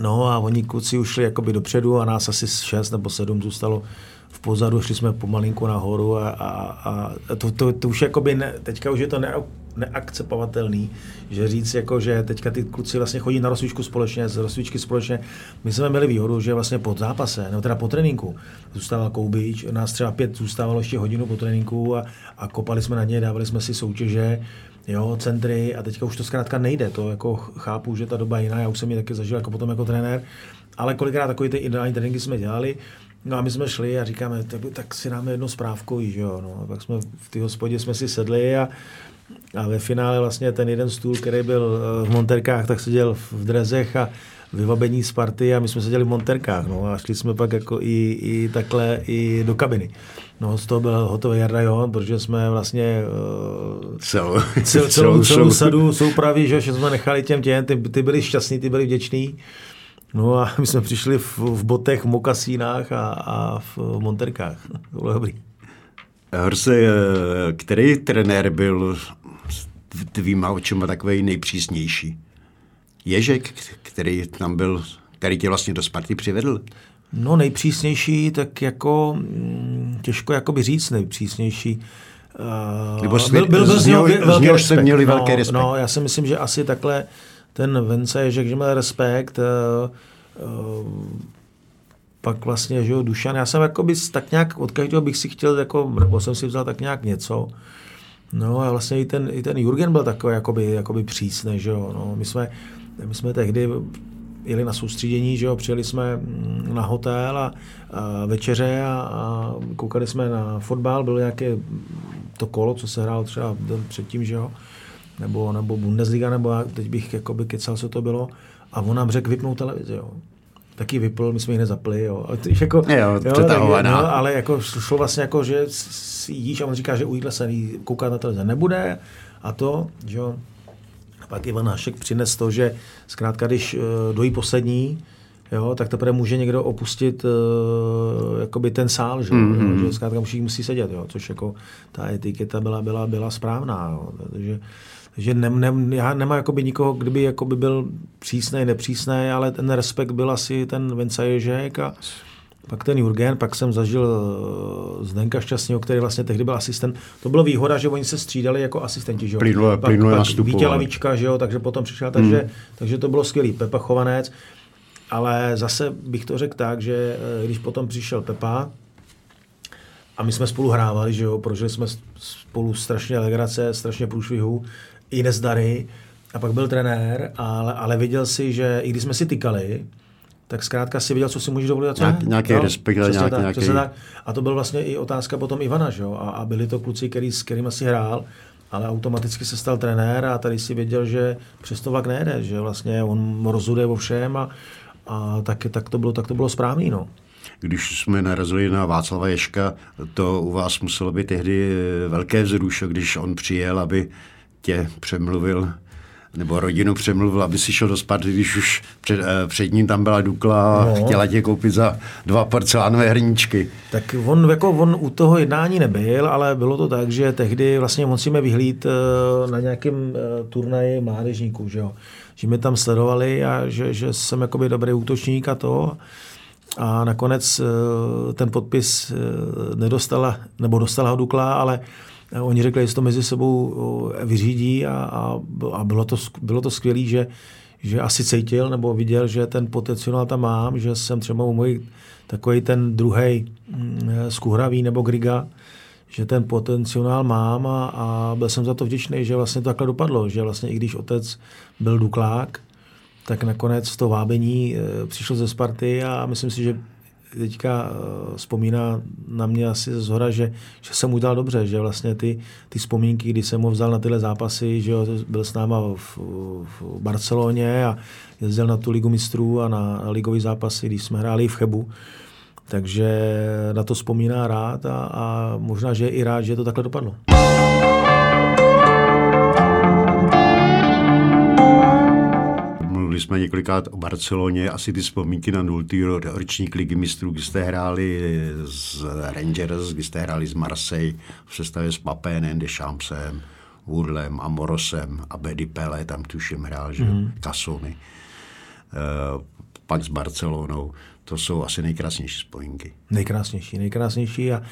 no a oni kluci ušli jakoby dopředu a nás asi šest nebo sedm zůstalo v pozadu, šli jsme pomalinku nahoru a, a, a to, to, to, už jakoby ne, teďka už je to ne, neakceptovatelný, že říct, jako, že teďka ty kluci vlastně chodí na rozsvíčku společně, z rozsvíčky společně. My jsme měli výhodu, že vlastně po zápase, nebo teda po tréninku, zůstával Koubič, nás třeba pět zůstávalo ještě hodinu po tréninku a, a kopali jsme na ně, dávali jsme si soutěže, jo, centry a teďka už to zkrátka nejde, to jako chápu, že ta doba je jiná, já už jsem ji taky zažil jako potom jako trenér, ale kolikrát takový ty ideální tréninky jsme dělali, No a my jsme šli a říkáme, tak, tak si dáme jedno správku, že jo. No. A pak jsme v té hospodě jsme si sedli a, a ve finále vlastně ten jeden stůl, který byl eh, v monterkách, tak seděl v drezech a vybavení Sparty a my jsme seděli v monterkách. No, a šli jsme pak jako i, i takhle i do kabiny. No, z toho byl hotový Jarda Johan, protože jsme vlastně uh,
celou,
cel, celou, celou sadu soupravy, že, že jsme nechali těm těm, ty, ty byli šťastní, ty byli vděční. No a my jsme přišli v, v botech, v mokasínách a, a v monterkách. To bylo dobrý.
Horse, eh, který trenér byl tvýma očima takový nejpřísnější? Ježek, který tam byl, který tě vlastně do Sparty přivedl?
No nejpřísnější, tak jako mm, těžko jakoby říct nejpřísnější.
Uh, Nebo byl, byl, byl z něho, z se měli velký no, respekt.
No, já si myslím, že asi takhle ten Vence Ježek, že měl respekt. Uh, uh, pak vlastně, že jo, Dušan, já jsem jako by tak nějak, od každého bych si chtěl, jako, nebo jsem si vzal tak nějak něco. No a vlastně i ten, i ten Jurgen byl takový jakoby, jakoby přísný, že jo. No, my, jsme, my jsme tehdy jeli na soustředění, že jo, přijeli jsme mm, na hotel a, a večeře a, a koukali jsme na fotbal, bylo nějaké to kolo, co se hrál třeba den předtím, že jo, nebo, nebo Bundesliga, nebo já, teď bych jakoby kecal, co to bylo, a on nám řekl vypnout televizi, jo taky vypl, my jsme ji nezapli, jo. A ty, jako,
jo, jo tak, no,
ale jako šlo vlastně jako, že si jíš a on říká, že u jídla se koukat na televize nebude a to, že jo. A pak Ivan Hašek přines to, že zkrátka, když uh, dojí poslední, jo, tak teprve může někdo opustit uh, jakoby ten sál, že, mm-hmm. jo, že zkrátka musí, musí sedět, jo, což jako ta etiketa byla, byla, byla správná, jo, takže že ne, ne, já nemám jakoby nikoho, kdyby jakoby byl přísný, nepřísný, ale ten respekt byl asi ten Vince Ježek a pak ten Jurgen, pak jsem zažil eh, Zdenka Šťastného, který vlastně tehdy byl asistent. To bylo výhoda, že oni se střídali jako asistenti, že jo.
Plynule,
pak,
plynule
pak Vítě Lavička, že jo, takže potom přišel, takže, hmm. takže to bylo skvělý. Pepa Chovanec, ale zase bych to řekl tak, že eh, když potom přišel Pepa, a my jsme spolu hrávali, že jo, prožili jsme spolu strašně legrace, strašně průšvihů, i nezdary. A pak byl trenér, ale, ale viděl si, že i když jsme si tykali, tak zkrátka si viděl, co si můžeš dovolit a co
Nějak, ne. Nějaký no, respekt, nějaký,
tak,
nějaký...
tak. A to byl vlastně i otázka potom Ivana, že jo? A, a byli to kluci, který, s kterými si hrál, ale automaticky se stal trenér a tady si věděl, že přes to vlak nejde, že vlastně on rozhoduje o všem a, a tak, tak, to bylo, tak to bylo správný. No.
Když jsme narazili na Václava Ješka, to u vás muselo být tehdy velké vzrušo, když on přijel, aby tě přemluvil nebo rodinu přemluvil, aby si šel do Sparty, když už před, eh, před ním tam byla Dukla a no. chtěla tě koupit za dva porcelánové hrníčky.
Tak on, jako on u toho jednání nebyl, ale bylo to tak, že tehdy vlastně musíme vyhlíd eh, na nějakém eh, turnaji mládežníků, že jo. Že mě tam sledovali a že, že jsem jakoby dobrý útočník a to. A nakonec ten podpis nedostala, nebo dostala ho Dukla, ale Oni řekli, že to mezi sebou vyřídí a, a, a bylo to, bylo to skvělé, že, že asi cítil nebo viděl, že ten potenciál tam mám, že jsem třeba u můj takový ten druhý skuhravý mm, nebo Griga, že ten potenciál mám a, a byl jsem za to vděčný, že vlastně to takhle dopadlo, že vlastně i když otec byl Duklák, tak nakonec to vábení přišlo ze Sparty a myslím si, že teďka e, vzpomíná na mě asi z hora, že, že jsem udělal dobře, že vlastně ty, ty vzpomínky, kdy jsem ho vzal na tyhle zápasy, že byl s náma v, v Barceloně a jezdil na tu ligu mistrů a na ligový zápasy, když jsme hráli v Chebu, takže na to vzpomíná rád a, a možná, že je i rád, že to takhle dopadlo.
Mluvili jsme několikrát o Barceloně, asi ty vzpomínky na nultý ročník ligy mistrů, kdy jste hráli z Rangers, kdy jste hráli z Marseille v sestavě s Papénem, Deschampsem, Wurlem, Amorosem a Bedy Pele, tam tuším hrál, že mm-hmm. Kasony. Uh, pak s Barcelonou to jsou asi nejkrásnější spojinky.
Nejkrásnější, nejkrásnější a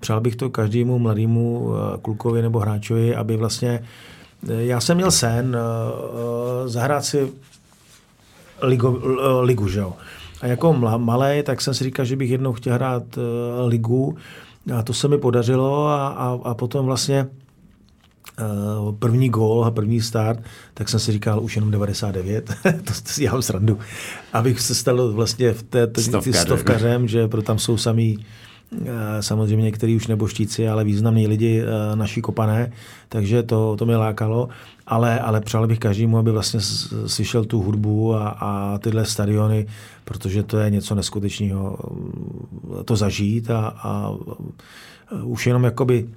přál bych to každému mladému eh, klukovi nebo hráčovi, aby vlastně, eh, já jsem měl sen zahrát si ligu, ligu že jo. A jako malý, tak jsem si říkal, že bych jednou chtěl hrát uh, ligu a to se mi podařilo a, a, a potom vlastně Uh, první gól a první start, tak jsem si říkal už jenom 99, to, si dělám srandu, abych se stal vlastně v té Stovkaře. stovkařem, že pro tam jsou samý samozřejmě některý už neboštíci, ale významní lidi uh, naší kopané, takže to, to mě lákalo, ale, ale přál bych každému, aby vlastně slyšel tu hudbu a, a tyhle stadiony, protože to je něco neskutečného to zažít a, a už jenom jakoby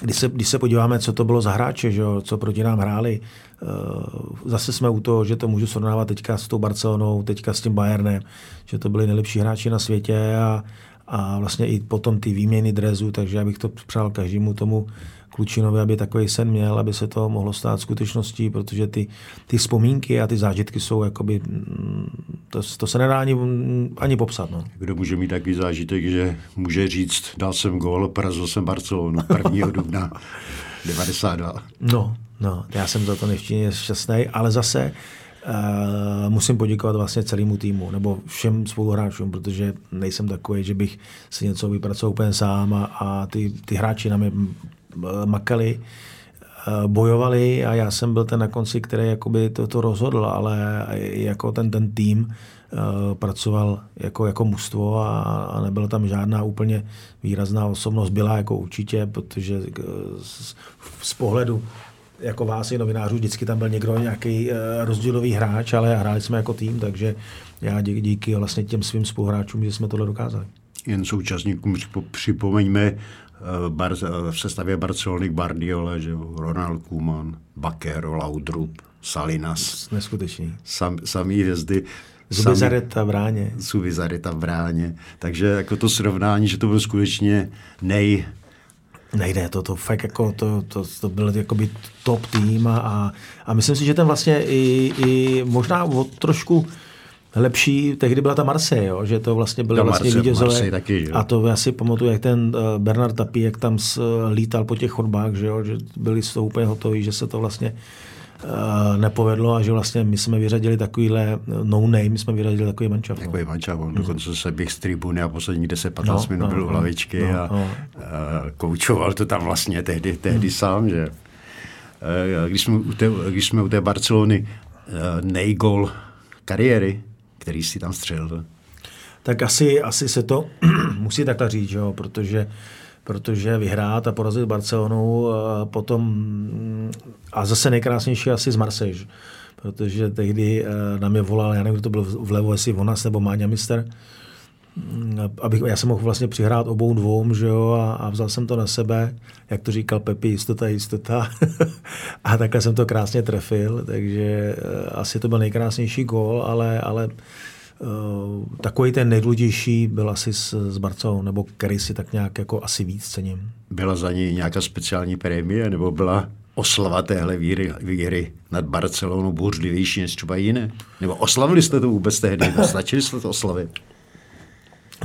když se, když se podíváme, co to bylo za hráče, že jo, co proti nám hráli, eh, zase jsme u toho, že to můžu srovnávat teďka s tou Barcelonou, teďka s tím Bayernem, že to byli nejlepší hráči na světě a, a vlastně i potom ty výměny drezu, takže já bych to přál každému tomu Klučinovi, aby takový sen měl, aby se to mohlo stát skutečností, protože ty, ty vzpomínky a ty zážitky jsou jakoby, mm, to, to se nedá ani, ani popsat. No.
Kdo může mít takový zážitek, že může říct, dal jsem gól, porazil jsem Barcelonu 1. dubna 92.
No, no, já jsem za to nevštěně šťastný, ale zase musím poděkovat vlastně celému týmu nebo všem spoluhráčům, protože nejsem takový, že bych si něco vypracoval úplně sám a, a ty, ty hráči na mě makali, eh, bojovali a já jsem byl ten na konci, který jakoby to, to rozhodl, ale jako ten, ten tým eh, pracoval jako, jako mužstvo a, a nebyla tam žádná úplně výrazná osobnost. Byla jako určitě, protože eh, z, z pohledu jako vás i novinářů, vždycky tam byl někdo nějaký rozdílový hráč, ale hráli jsme jako tým, takže já díky, díky vlastně těm svým spoluhráčům, že jsme tohle dokázali.
Jen současníkům připomeňme, Eh, Bar, eh, v sestavě Barcelony Bardiola, že Ronald Koeman, Bakero, Laudrup, Salinas.
Neskutečný.
Sam, samý hvězdy.
Zubizareta v bráně.
Zubizareta v bráně. Takže jako to srovnání, že to byl skutečně nej,
Nejde, to, to fakt jako, to, to, to byl jakoby top tým a, a myslím si, že ten vlastně i, i možná o trošku lepší, tehdy byla ta Marseille, jo, že to vlastně byly vlastně vítězové. A to já si pamatuju, jak ten uh, Bernard Tapie, jak tam uh, lítal po těch chodbách, že, jo, že byli z toho úplně hotoví, že se to vlastně nepovedlo a že vlastně my jsme vyřadili takovýhle no name, my jsme vyřadili takový mančav.
No. Takový mančav, on dokonce se bych z tribuny a poslední 10-15 no, minut no, byl u lavičky no, a no. Uh, koučoval to tam vlastně tehdy, tehdy hmm. sám, že uh, když jsme u té, když jsme u té Barcelony uh, nejgol kariéry, který si tam střelil?
Tak asi, asi se to musí takhle říct, jo, protože protože vyhrát a porazit Barcelonu a potom a zase nejkrásnější asi z Marseille, protože tehdy eh, na mě volal, já nevím, kdo to byl vlevo, jestli Vonas nebo Máňa Mister, abych, já jsem mohl vlastně přihrát obou dvou, že jo, a, a vzal jsem to na sebe, jak to říkal Pepi, jistota, jistota. a takhle jsem to krásně trefil, takže uh, asi to byl nejkrásnější gól, ale, ale takový ten nejdůležitější byl asi s, s Barcou, nebo který si tak nějak jako asi víc cením.
Byla za ní nějaká speciální prémie, nebo byla oslava téhle víry, víry nad Barcelonou bouřlivější než třeba jiné? Nebo oslavili jste to vůbec tehdy? Stačili jste to oslavit?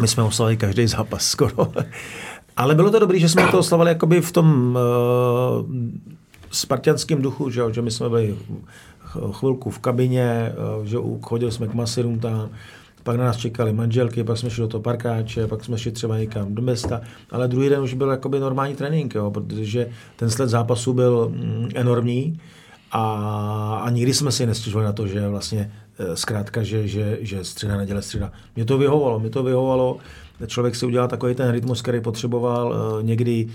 My jsme oslavili každý zápas skoro. Ale bylo to dobré, že jsme to oslavili jakoby v tom uh, spartianském duchu, že, že my jsme byli chvilku v kabině, eh, že chodili jsme k masirům tam, pak na nás čekali manželky, pak jsme šli do toho parkáče, pak jsme šli třeba někam do města, ale druhý den už byl jakoby normální trénink, jo, protože ten sled zápasu byl mm, enormní a, a nikdy jsme si nestěžovali na to, že vlastně eh, zkrátka, že, že, že středa, neděle, středa. Mě to vyhovovalo, mě to vyhovovalo, člověk si udělal takový ten rytmus, který potřeboval eh, někdy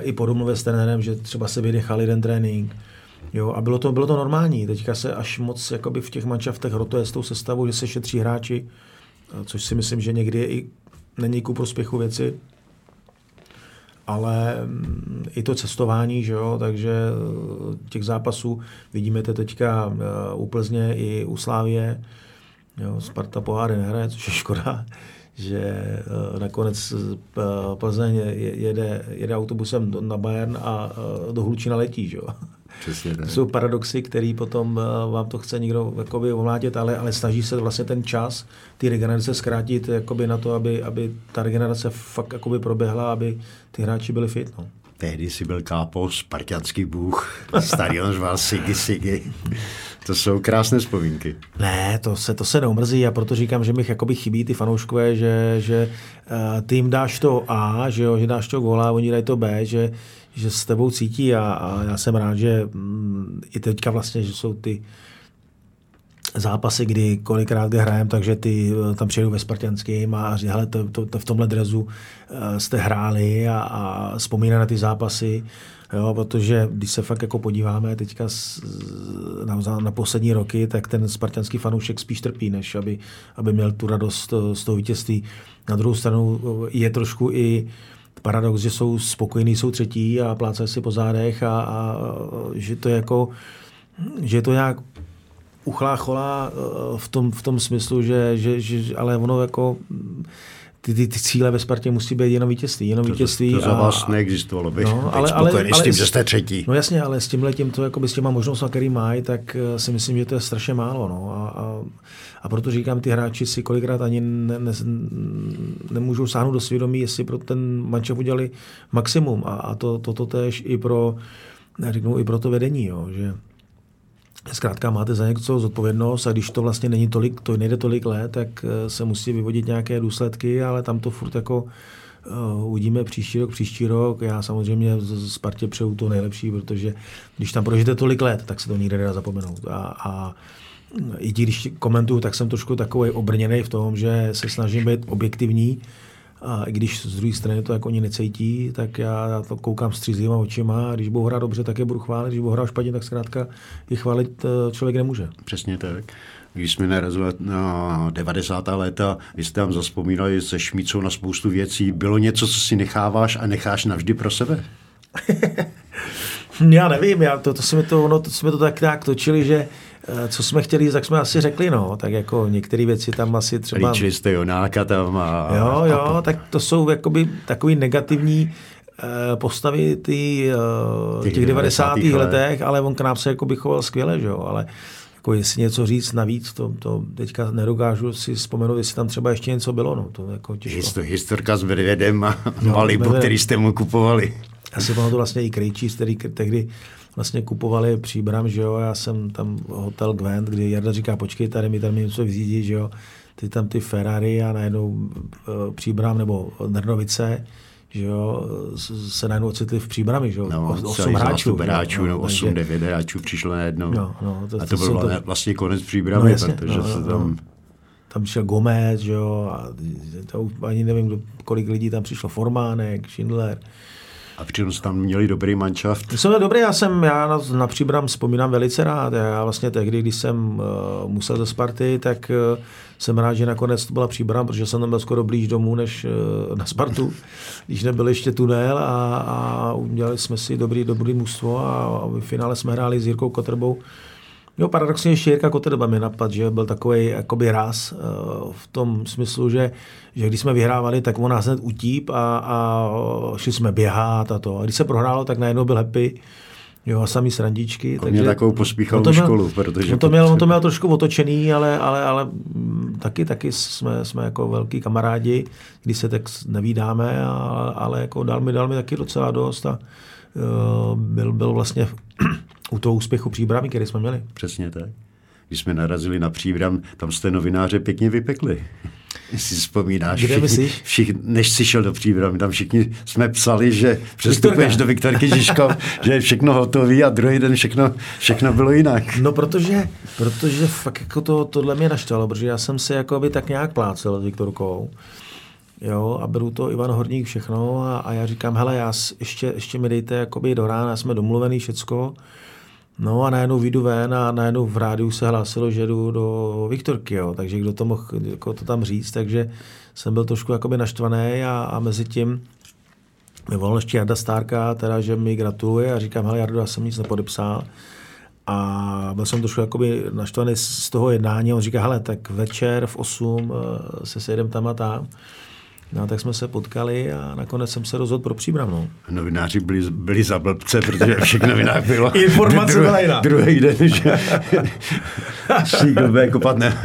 i po domluvě s trenérem, že třeba se vydechal jeden trénink, Jo, a bylo to, bylo to normální. Teďka se až moc jakoby v těch manšaftech rotuje s tou sestavou, že se šetří hráči, což si myslím, že někdy je i není ku prospěchu věci. Ale mm, i to cestování, že jo, takže eh, těch zápasů vidíme to teďka eh, u Plzně i u Slávě. Jo, Sparta poháry nehraje, což je škoda že eh, nakonec Plzeň jede, jede autobusem na Bayern a do Hlučina letí. Že? Přesně tak. Jsou paradoxy, které potom vám to chce někdo jakoby ovládět, ale, ale snaží se vlastně ten čas, ty regenerace zkrátit jakoby na to, aby, aby ta regenerace fakt jakoby proběhla, aby ty hráči byli fit. No.
Tehdy si byl kápo, spartianský bůh, stadion řval Sigi Sigi. To jsou krásné vzpomínky.
Ne, to se, to se neumrzí a proto říkám, že mi jakoby chybí ty fanouškové, že, že uh, ty jim dáš to A, že, jo, že dáš to góla a oni dají to B, že, že s tebou cítí a, a já jsem rád, že mm, i teďka vlastně, že jsou ty zápasy, kdy kolikrát kdy hrajem, takže ty eh, tam přijedou ve Spartianském a říkají, hele, to, to, to, v tomhle drezu uh, jste hráli a, a vzpomíná na ty zápasy, jo, protože když se fakt jako podíváme teďka na, na poslední roky, tak ten spartianský fanoušek spíš trpí, než aby, aby měl tu radost eh, z toho vítězství. Na druhou stranu je trošku i paradox, že jsou spokojení, jsou třetí a plácají si po zádech a, a že to je jako, že je to nějak uchlácholá eh, v tom, v tom smyslu, že, že, že, ale ono jako ty, ty, ty cíle ve Spartě musí být jenom vítězství. Jenom
to,
vítězství
to, to za vás neexistovalo, bych
no,
ale, ale, ale, s tím, že jste třetí.
No jasně, ale s tímhle letím, to jako s těma možnostmi, který mají, tak eh, si myslím, že to je strašně málo. No. A, a, a proto říkám, ty hráči si kolikrát ani ne, ne, nemůžou sáhnout do svědomí, jestli pro ten mančev udělali maximum. A, a to, to, to tež i pro, řeknu, i pro to vedení, jo, že Zkrátka máte za něco zodpovědnost a když to vlastně není tolik, to nejde tolik let, tak eh, se musí vyvodit nějaké důsledky, ale tam to furt jako uh, uvidíme příští rok, příští rok. Já samozřejmě z Spartě přeju to nejlepší, protože když tam prožijete tolik let, tak se to nikdy nedá zapomenout. A, a i když komentuju, tak jsem trošku takový obrněný v tom, že se snažím být objektivní, a i když z druhé strany to jako oni necítí, tak já to koukám střízlivýma očima a když budou hrát dobře, tak je budu chválit, když budou hrát špatně, tak zkrátka je chválit eh, člověk nemůže.
Přesně tak. Když jsme narazili na 90. léta, vy jste tam zaspomínali se Šmícou na spoustu věcí. Bylo něco, co si necháváš a necháš navždy pro sebe?
já nevím, já to, to, jsme to, ono, to jsme to tak nějak točili, že co jsme chtěli, tak jsme asi řekli, no. Tak jako některé věci tam asi třeba...
Líčili jste Jonáka tam a...
Jo, jo, a... tak to jsou jakoby takový negativní eh, postavy ty, eh, těch, těch 90. letech, letech, ale on k nám se jako by choval skvěle, že jo, ale jako jestli něco říct navíc, to, to teďka nedokážu si vzpomenout, jestli tam třeba ještě něco bylo. No, to jako těžko.
Histor, historka s Vedvedem a no, Malibu, který jste mu kupovali.
Já si pamatuju vlastně i Krejčí, který tehdy vlastně kupovali příbram, že jo, já jsem tam hotel Gwent, kdy Jarda říká, počkej, tady mi tam něco vyřídí, že jo, ty tam ty Ferrari a najednou uh, příbram nebo Drnovice, že jo, se najednou ocitli v příbrami, že jo,
no, 8 hráčů. hráčů, no, 8, 9 hráčů přišlo najednou. No, no, to, a to, to byl to, vlastně konec příbramy, no, jasně, protože no, se no, tam... No.
Tam přišel Gomez, že jo, a to ani nevím, kolik lidí tam přišlo, Formánek, Schindler,
a přitom tam měli dobrý manšaft.
Jsem dobrý, já jsem, já na, na Příbram vzpomínám velice rád. Já vlastně tehdy, když jsem uh, musel ze Sparty, tak uh, jsem rád, že nakonec to byla Příbram, protože jsem tam byl skoro blíž domů než uh, na Spartu, když nebyl ještě tunel a, a udělali jsme si dobrý, dobrý mužstvo a, a v finále jsme hráli s Jirkou Kotrbou Jo, paradoxně ještě Jirka Kotrba mi napad, že byl takový jakoby ráz uh, v tom smyslu, že, že když jsme vyhrávali, tak on nás hned utíp a, a šli jsme běhat a to. A když se prohrálo, tak najednou byl happy Jo, a samý srandičky.
On takže, mě takovou pospíchalou
on
školu, protože...
On to, měl, on to měl trošku otočený, ale, ale, ale mm, taky, taky jsme, jsme jako velký kamarádi, když se tak nevídáme, a, ale jako dal mi, dal mi taky docela dost a uh, byl, byl vlastně u toho úspěchu příbramy, který jsme měli.
Přesně tak. Když jsme narazili na příbram, tam jste novináře pěkně vypekli. Si vzpomínáš,
Kde všichni,
všichni, než jsi šel do příbramy, tam všichni jsme psali, že přestupuješ do Viktorky Žižkov, že je všechno hotové a druhý den všechno, všechno bylo jinak.
No protože, protože fakt jako to, tohle mě naštvalo, protože já jsem si jako by tak nějak plácel s Viktorkou. Jo, a beru to Ivan Horník všechno a, a já říkám, hele, já ještě, ještě mi dejte jakoby do rána, jsme domluvený všecko. No a najednou vyjdu ven a najednou v rádiu se hlásilo, že jdu do Viktorky, jo. takže kdo to mohl jako to tam říct, takže jsem byl trošku jakoby naštvaný a, a mezi tím mi volal ještě Jarda Stárka, teda, že mi gratuluje a říkám, hele Jardo, já jsem nic nepodepsal. A byl jsem trošku jakoby naštvaný z toho jednání. On říká, hele, tak večer v 8 eh, se sejdem tam a tam. No, tak jsme se potkali a nakonec jsem se rozhodl pro příbram.
Novináři byli, byli za blbce, protože všech novinář bylo.
Informace byla jiná.
Druhý den, že šíkl bude kopat ne,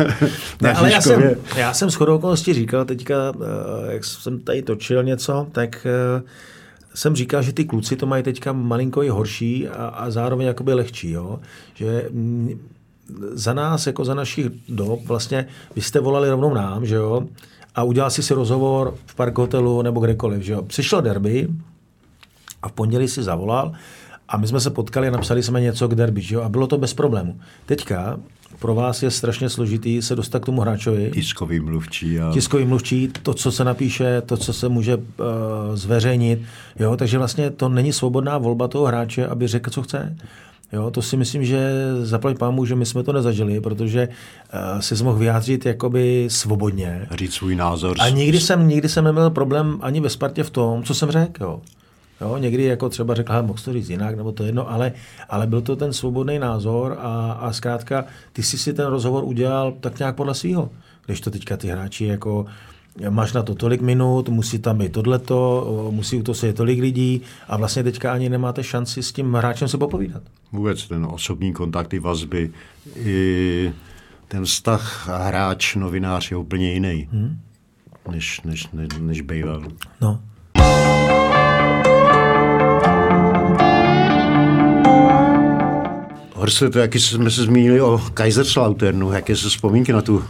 ne, ale já jsem, já jsem shodou okolností říkal teďka, eh, jak jsem tady točil něco, tak eh, jsem říkal, že ty kluci to mají teďka malinko i horší a, a zároveň jakoby lehčí. Jo? Že mm, za nás, jako za našich dob, vlastně vy jste volali rovnou nám, že jo, a udělal si si rozhovor v park hotelu nebo kdekoliv. Že jo? Přišlo derby a v pondělí si zavolal a my jsme se potkali a napsali jsme něco k derby, že jo? a bylo to bez problému. Teďka pro vás je strašně složitý se dostat k tomu hráčovi.
Tiskový mluvčí. A...
Tiskový mluvčí, to, co se napíše, to, co se může uh, zveřejnit. Jo? Takže vlastně to není svobodná volba toho hráče, aby řekl, co chce. Jo, to si myslím, že zaplať pámu, že my jsme to nezažili, protože uh, si mohl vyjádřit jakoby svobodně.
Říct svůj názor.
A nikdy jsem, nikdy jsem neměl problém ani ve Spartě v tom, co jsem řekl. Jo. Jo, někdy jako třeba řekl, že mohl to říct jinak, nebo to jedno, ale, ale byl to ten svobodný názor a, a zkrátka ty jsi si ten rozhovor udělal tak nějak podle svého. Když to teďka ty hráči jako máš na to tolik minut, musí tam být tohleto, musí u toho se tolik lidí a vlastně teďka ani nemáte šanci s tím hráčem se popovídat.
Vůbec ten osobní kontakt, i vazby, i ten vztah hráč, novinář je úplně jiný, hmm. než, než, než, než býval.
No.
Horse, to jaký jsme se zmínili o Kaiserslauternu, jaké jsou vzpomínky na tu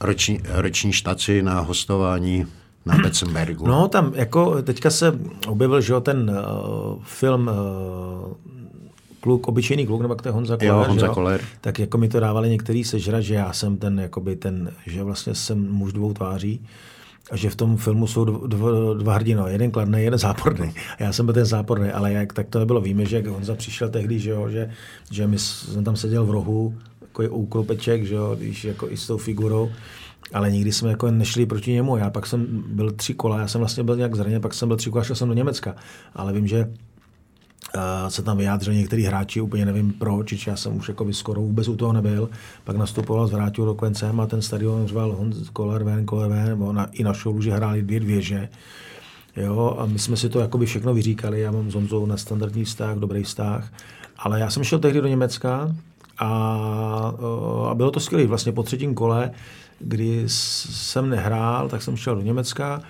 roční, roční štaci na hostování na Betzenbergu.
No tam jako teďka se objevil, že jo, ten uh, film uh, kluk, obyčejný kluk, nebo to je Honza Koller,
jo, Honza Koller.
tak jako mi to dávali některý sežrat, že já jsem ten, jakoby ten, že vlastně jsem muž dvou tváří a že v tom filmu jsou dva, dva hrdino, jeden kladný, jeden záporný. Já jsem byl ten záporný, ale jak tak to nebylo. Víme, že jak Honza přišel tehdy, že, jo, že, že my jsem tam seděl v rohu, jako je úklopeček, že jo, když jako i s tou figurou, ale nikdy jsme jako nešli proti němu. Já pak jsem byl tři kola, já jsem vlastně byl nějak zraněn, pak jsem byl tři kola, šel jsem do Německa. Ale vím, že uh, se tam vyjádřili některý hráči, úplně nevím proč, já jsem už jako skoro vůbec u toho nebyl. Pak nastupoval, zvrátil do koncem a ten stadion řval Honz Koller ven, Koller ven, na, i na show, že hráli dvě dvěže. Jo, a my jsme si to jakoby všechno vyříkali. Já mám s Honzou na standardní vztah, dobrý vztah. Ale já jsem šel tehdy do Německa a, a bylo to skvělé. Vlastně po třetím kole, kdy jsem nehrál, tak jsem šel do Německa.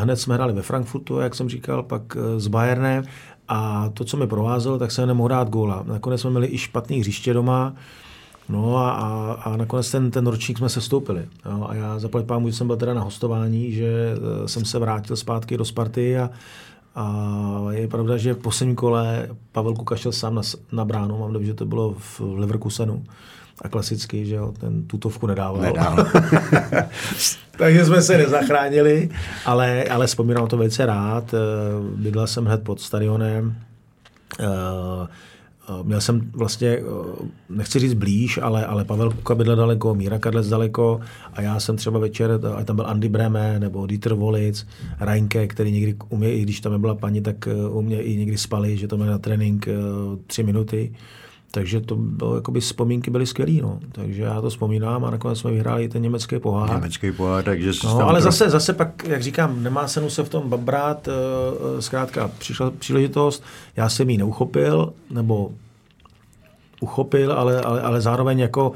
Hned jsme hráli ve Frankfurtu, jak jsem říkal, pak e, s Bayernem a to, co mi provázelo, tak jsem nemohl dát góla. Nakonec jsme měli i špatný hřiště doma, No a, a, a nakonec ten, ten ročník jsme se stoupili. A já zaplať pámu, že jsem byl teda na hostování, že e, jsem se vrátil zpátky do Sparty a, a je pravda, že v posledním kole Pavel Kuka šel sám na, na bránu, mám dobře, že to bylo v Leverkusenu. A klasicky, že jo, ten tutovku nedával.
Nedál.
Takže jsme se nezachránili, ale, ale vzpomínám to velice rád. Bydlel jsem hned pod stadionem. Eh, měl jsem vlastně, eh, nechci říct blíž, ale, ale Pavel Kuka bydlel daleko, Míra Kadlec daleko a já jsem třeba večer, a tam byl Andy Breme nebo Dieter Volic, Reinke, který někdy umě, i když tam nebyla paní, tak eh, u mě i někdy spali, že to měl na trénink tři minuty. Takže to bylo, jakoby vzpomínky byly skvělý, no. Takže já to vzpomínám a nakonec jsme vyhráli ten německý pohár.
Německý pohár, takže
no, ale pro... zase, zase pak, jak říkám, nemá cenu se v tom babrát, eh, zkrátka přišla příležitost, já jsem ji neuchopil, nebo uchopil, ale, ale, ale zároveň jako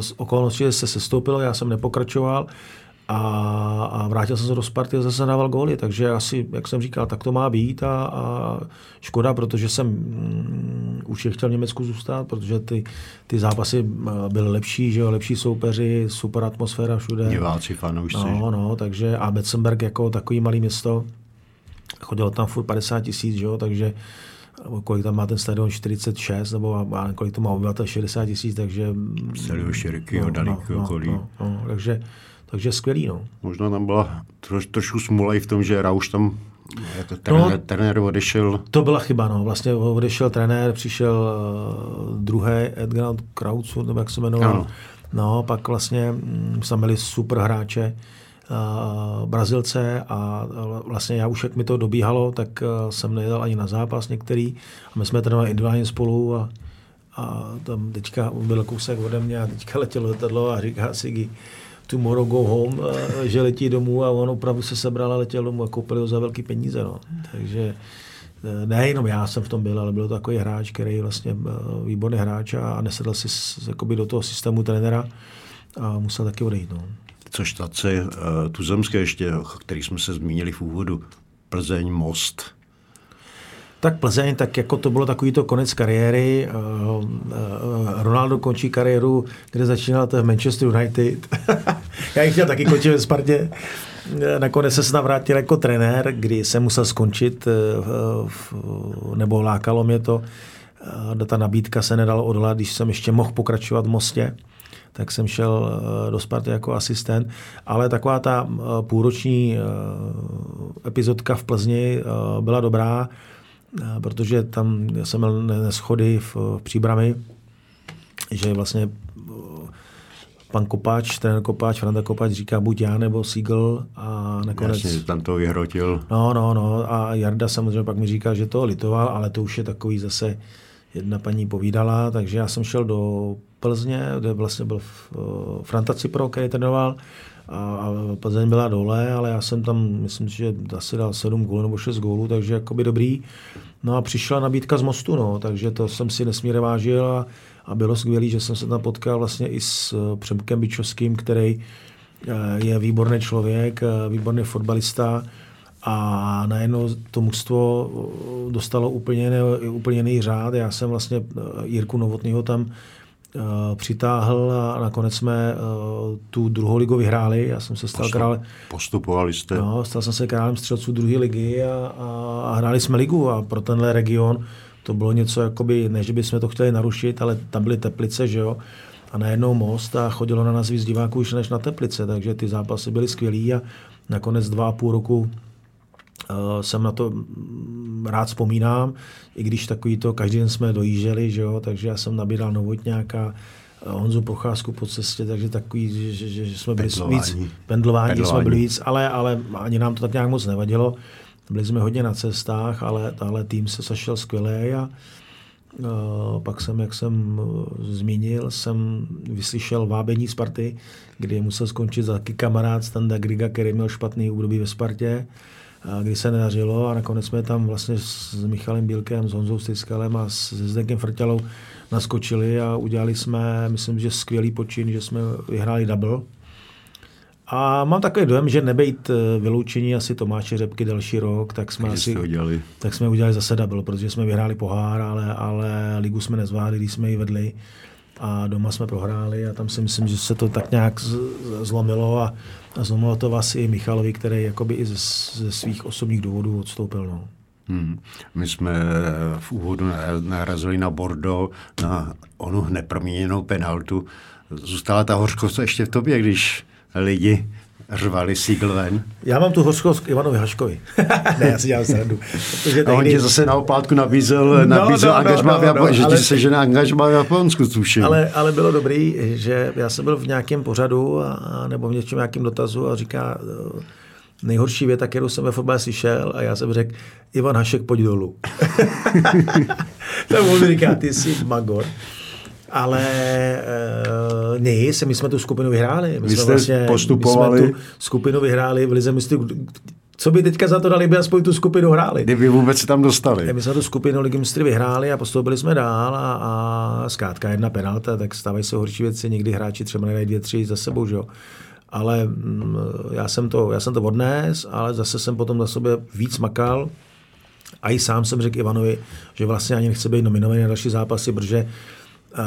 z okolností se sestoupilo, já jsem nepokračoval a, a vrátil jsem se do Sparty a zase dával góly, takže asi, jak jsem říkal, tak to má být a, a škoda, protože jsem mm, určitě chtěl v Německu zůstat, protože ty, ty zápasy byly lepší, že jo, lepší soupeři, super atmosféra všude.
Diváci, fanoušci.
No, no, takže a Betzenberg jako takový malý město, chodilo tam furt 50 tisíc, že jo, takže kolik tam má ten stadion, 46, nebo má, kolik to má obyvatel, 60 tisíc, takže...
Celého širokého no, dalekého no,
no, no, no, takže takže skvělý. No.
Možná tam byla troš, trošku smůla i v tom, že Rauš tam jako trenér, no, trenér odešel.
To byla chyba, no. Vlastně odešel trenér, přišel uh, druhý Edgar Kraucu, nebo jak se jmenoval. Ano. No, pak vlastně um, jsme měli super hráče, uh, Brazilce a uh, vlastně já už jak mi to dobíhalo, tak uh, jsem nejel ani na zápas některý a my jsme trénovali individuálně spolu a, a tam teďka byl kousek ode mě a teďka letělo letadlo a říká si, tomorrow go home, že letí domů a on opravdu se sebral a letěl domů a koupili ho za velký peníze. No. Takže e, nejenom já jsem v tom byl, ale byl to takový hráč, který vlastně e, výborný hráč a nesedl si jakoby do toho systému trenéra a musel taky odejít. No.
Co štace, e, tuzemské ještě, který jsme se zmínili v úvodu, Plzeň, Most,
tak Plzeň, tak jako to bylo takový to konec kariéry. Eh, eh, Ronaldo končí kariéru, kde začínal to v Manchester United. Já ji chtěl taky končit ve Spartě. Eh, nakonec se snad vrátil jako trenér, kdy jsem musel skončit, nebo lákalo mě to. Ta nabídka se nedala odolat, když jsem ještě mohl pokračovat v Mostě tak jsem šel do Sparty jako asistent, ale taková ta půlroční epizodka v Plzni byla dobrá protože tam jsem měl neschody v příbrami, že vlastně pan Kopáč, ten Kopáč, Franta Kopáč říká buď já nebo Siegel a nakonec...
Jasně, tam to vyhrotil.
No, no, no a Jarda samozřejmě pak mi říká, že to litoval, ale to už je takový zase jedna paní povídala, takže já jsem šel do Plzně, kde vlastně byl Franta Cipro, který trénoval a Plzeň byla dole, ale já jsem tam, myslím, že asi dal 7 gólů nebo 6 gólů, takže jakoby dobrý. No a přišla nabídka z mostu, no, takže to jsem si nesmírně vážil a, a bylo skvělé, že jsem se tam potkal vlastně i s eh, Přemkem Bičovským, který eh, je výborný člověk, eh, výborný fotbalista a najednou to mužstvo dostalo úplně, úplně jiný řád. Já jsem vlastně Jirku Novotnýho tam přitáhl a nakonec jsme tu druhou ligu vyhráli. Já jsem se stal Postup, králem.
Postupovali jste?
No, stal jsem se králem střelců druhé ligy a, a, a hráli jsme ligu a pro tenhle region to bylo něco, jakoby, ne, že bychom to chtěli narušit, ale tam byly teplice, že jo, a najednou most a chodilo na nás víc diváků už než na teplice, takže ty zápasy byly skvělý a nakonec dva a půl roku Uh, jsem na to mm, rád vzpomínám, i když takový to, každý den jsme dojížděli, že jo, takže já jsem nabíral Novotňáka, eh, Honzu Procházku po cestě, takže takový, že, že, že jsme byli pendlování. víc, pendlování, pendlování, jsme byli víc, ale, ale ani nám to tak nějak moc nevadilo. Byli jsme hodně na cestách, ale, ale tým se sašel skvěle a Uh, pak jsem, jak jsem uh, zmínil, jsem vyslyšel vábení Sparty, kdy musel skončit za taky kamarád Standa Griga, který měl špatný údobí ve Spartě kdy se nedařilo a nakonec jsme tam vlastně s Michalem Bílkem, s Honzou Styskalem a s Zdenkem Frtělou naskočili a udělali jsme, myslím, že skvělý počin, že jsme vyhráli double. A mám takový dojem, že nebejt eh, vyloučení asi Tomáše Řepky další rok, tak jsme asi
udělali.
tak jsme udělali zase double, protože jsme vyhráli pohár, ale, ale ligu jsme nezvládli, když jsme ji vedli a doma jsme prohráli a tam si myslím, že se to tak nějak zlomilo a, a zlomilo to vlastně i Michalovi, který jakoby i ze, ze svých osobních důvodů odstoupil. No.
Hmm. My jsme v úvodu narazili na Bordo, na onu neproměněnou penaltu. Zůstala ta hořkost ještě v tobě, když lidi řvali Siegel ven.
Já mám tu hořkost k Ivanovi Haškovi. ne, já si dělám srandu.
A on ti zase na oplátku nabízel, no, nabízel no, angažma no, no, no, že ale, ti se žena angažma v Japonsku, tuším.
Ale, ale bylo dobrý, že já jsem byl v nějakém pořadu a, nebo v něčem nějakém dotazu a říká, nejhorší věta, kterou jsem ve fotbale slyšel a já jsem řekl, Ivan Hašek, pojď dolů. to on říká, ty jsi magor. Ale uh, nic, my jsme tu skupinu vyhráli.
My jsme vlastně, postupovali.
My jsme tu skupinu vyhráli v Lize mistrů. Co by teďka za to dali, by aspoň tu skupinu hráli.
Kdyby vůbec se tam dostali.
My jsme tu skupinu Ligy mistrů vyhráli a postoupili jsme dál a, a zkrátka jedna penalta, tak stávají se horší věci, někdy hráči třeba nedají dvě, tři za sebou, že jo ale mm, já jsem to, já jsem to odnes, ale zase jsem potom za sobě víc makal. A i sám jsem řekl Ivanovi, že vlastně ani nechce být nominovaný na další zápasy, protože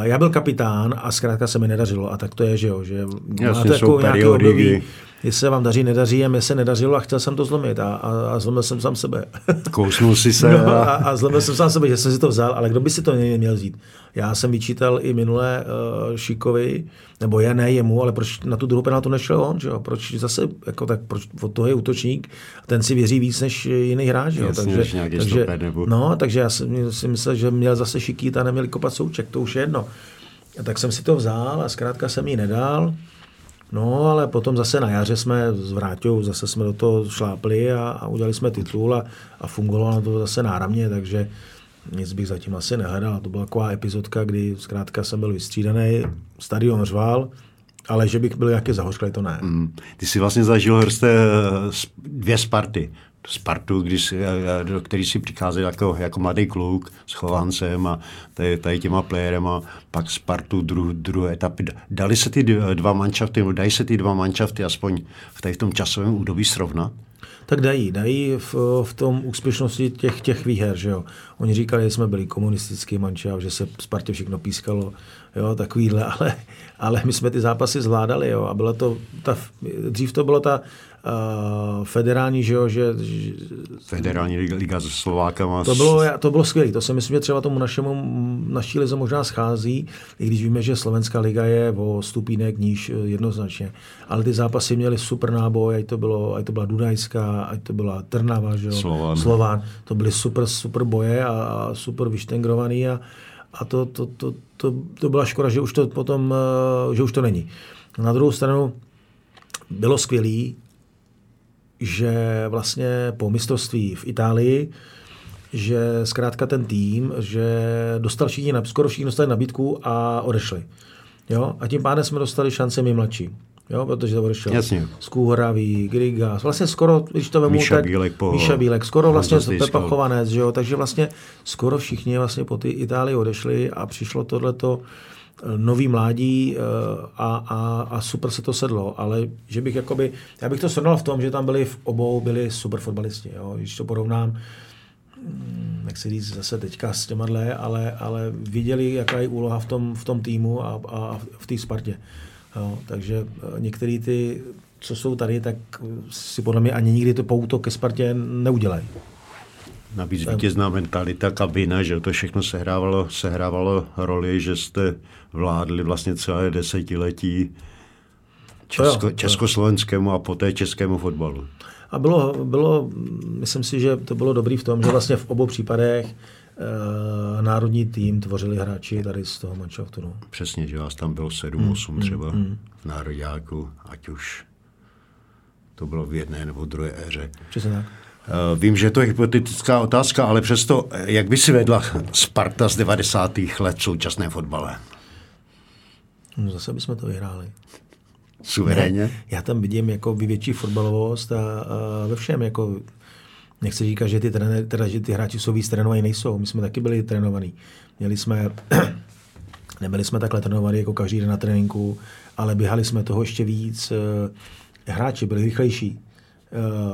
já byl kapitán a zkrátka se mi nedařilo. A tak to je, že jo. Že
Jasně, to jako nějaký období,
jestli se vám daří, nedaří a mě se nedařilo a chtěl jsem to zlomit a, a, a zlomil jsem sám sebe.
Kousnul si se.
No, a, a zlomil jsem sám sebe, že jsem si to vzal, ale kdo by si to měl vzít? Já jsem vyčítal i minule uh, Šíkovi, nebo je ne jemu, ale proč na tu druhou penaltu nešel on, že jo? Proč zase, jako tak, proč od toho je útočník a ten si věří víc než jiný hráč, jo?
Jasně, takže, takže, nebo...
no, takže já si, si myslel, že měl zase Šikít a neměl kopat souček, to už je jedno. A tak jsem si to vzal a zkrátka jsem ji nedal. No, ale potom zase na jaře jsme s Vráťou, zase jsme do toho šlápli a, a udělali jsme titul a, a fungovalo to zase náramně, takže nic bych zatím asi nehledal. To byla taková epizodka, kdy zkrátka jsem byl vystřídaný, stadion řval, ale že bych byl nějaký zahořklý, to ne. Mm.
Ty jsi vlastně zažil Hrste dvě Sparty. Spartu, když, do který si přicházel jako, jako mladý kluk s Chovancem a tady, tady těma playerema, pak Spartu dru, druhé etapy. Dali se ty dva manšafty, dají se ty dva manšafty aspoň v, tady v tom časovém údobí srovnat?
Tak dají, dají v, v tom úspěšnosti těch, těch výher, že jo. Oni říkali, že jsme byli komunistický mančav, že se Spartě všechno pískalo, jo, takovýhle, ale, ale my jsme ty zápasy zvládali, jo, a byla to, ta, dřív to byla ta uh, federální, že jo, že...
Federální liga se Slovákama.
To bylo, to bylo skvělé, to si myslím, že třeba tomu našemu, naší lize možná schází, i když víme, že Slovenská liga je o stupínek níž eh, jednoznačně, ale ty zápasy měly super náboj, ať to, bylo, ať to byla Dunajská, ať to byla Trnava, že jo,
Slován.
Slován. To byly super, super boje a, a super vyštengrovaný a, a to, to, to, to, to byla škoda, že už to potom, eh, že už to není. Na druhou stranu bylo skvělý, že vlastně po mistrovství v Itálii, že zkrátka ten tým, že dostal všichni, skoro všichni dostali nabídku a odešli. Jo? A tím pádem jsme dostali šance my mladší. Jo, protože to odešel
Jasně.
Skůhoravý, Griga, vlastně skoro, když to vemu,
Míša
tak
Bílek, po,
Míša Bílek, skoro vlastně Pepa Chovanec, že jo, takže vlastně skoro všichni vlastně po ty Itálii odešli a přišlo tohleto nový mládí eh, a, a, a super se to sedlo, ale že bych jakoby, já bych to srovnal v tom, že tam byli v obou byli super fotbalisti, jo. když to porovnám, hm, jak se říct zase teďka s těma dle, ale, ale viděli, jaká je úloha v tom, v tom týmu a, a v té Spartě. Jo. Takže eh, některý ty, co jsou tady, tak si podle mě ani nikdy to pouto ke Spartě neudělají.
Navíc vítězná mentalita, kabina, že to všechno sehrávalo, sehrávalo roli, že jste vládli vlastně celé desetiletí česko, jo, československému a poté českému fotbalu.
A bylo, bylo, myslím si, že to bylo dobrý v tom, že vlastně v obou případech e, národní tým tvořili hráči tady z toho manšaftu. No.
Přesně, že vás tam bylo 7-8 hmm, třeba hmm, v národňáku, ať už to bylo v jedné nebo druhé éře.
Přesně tak.
Eh, vím, že to je hypotetická otázka, ale přesto, eh, jak by si vedla Sparta z 90. let v současné fotbale?
No zase bychom to vyhráli.
Suverénně?
Ne, já tam vidím jako větší fotbalovost a, a ve všem. Jako, nechci říkat, že ty, trenér, teda, že ty hráči jsou víc trénovaní, nejsou. My jsme taky byli trénovaní. Měli jsme, nebyli jsme takhle trénovaní jako každý den na tréninku, ale běhali jsme toho ještě víc. Eh, hráči byli rychlejší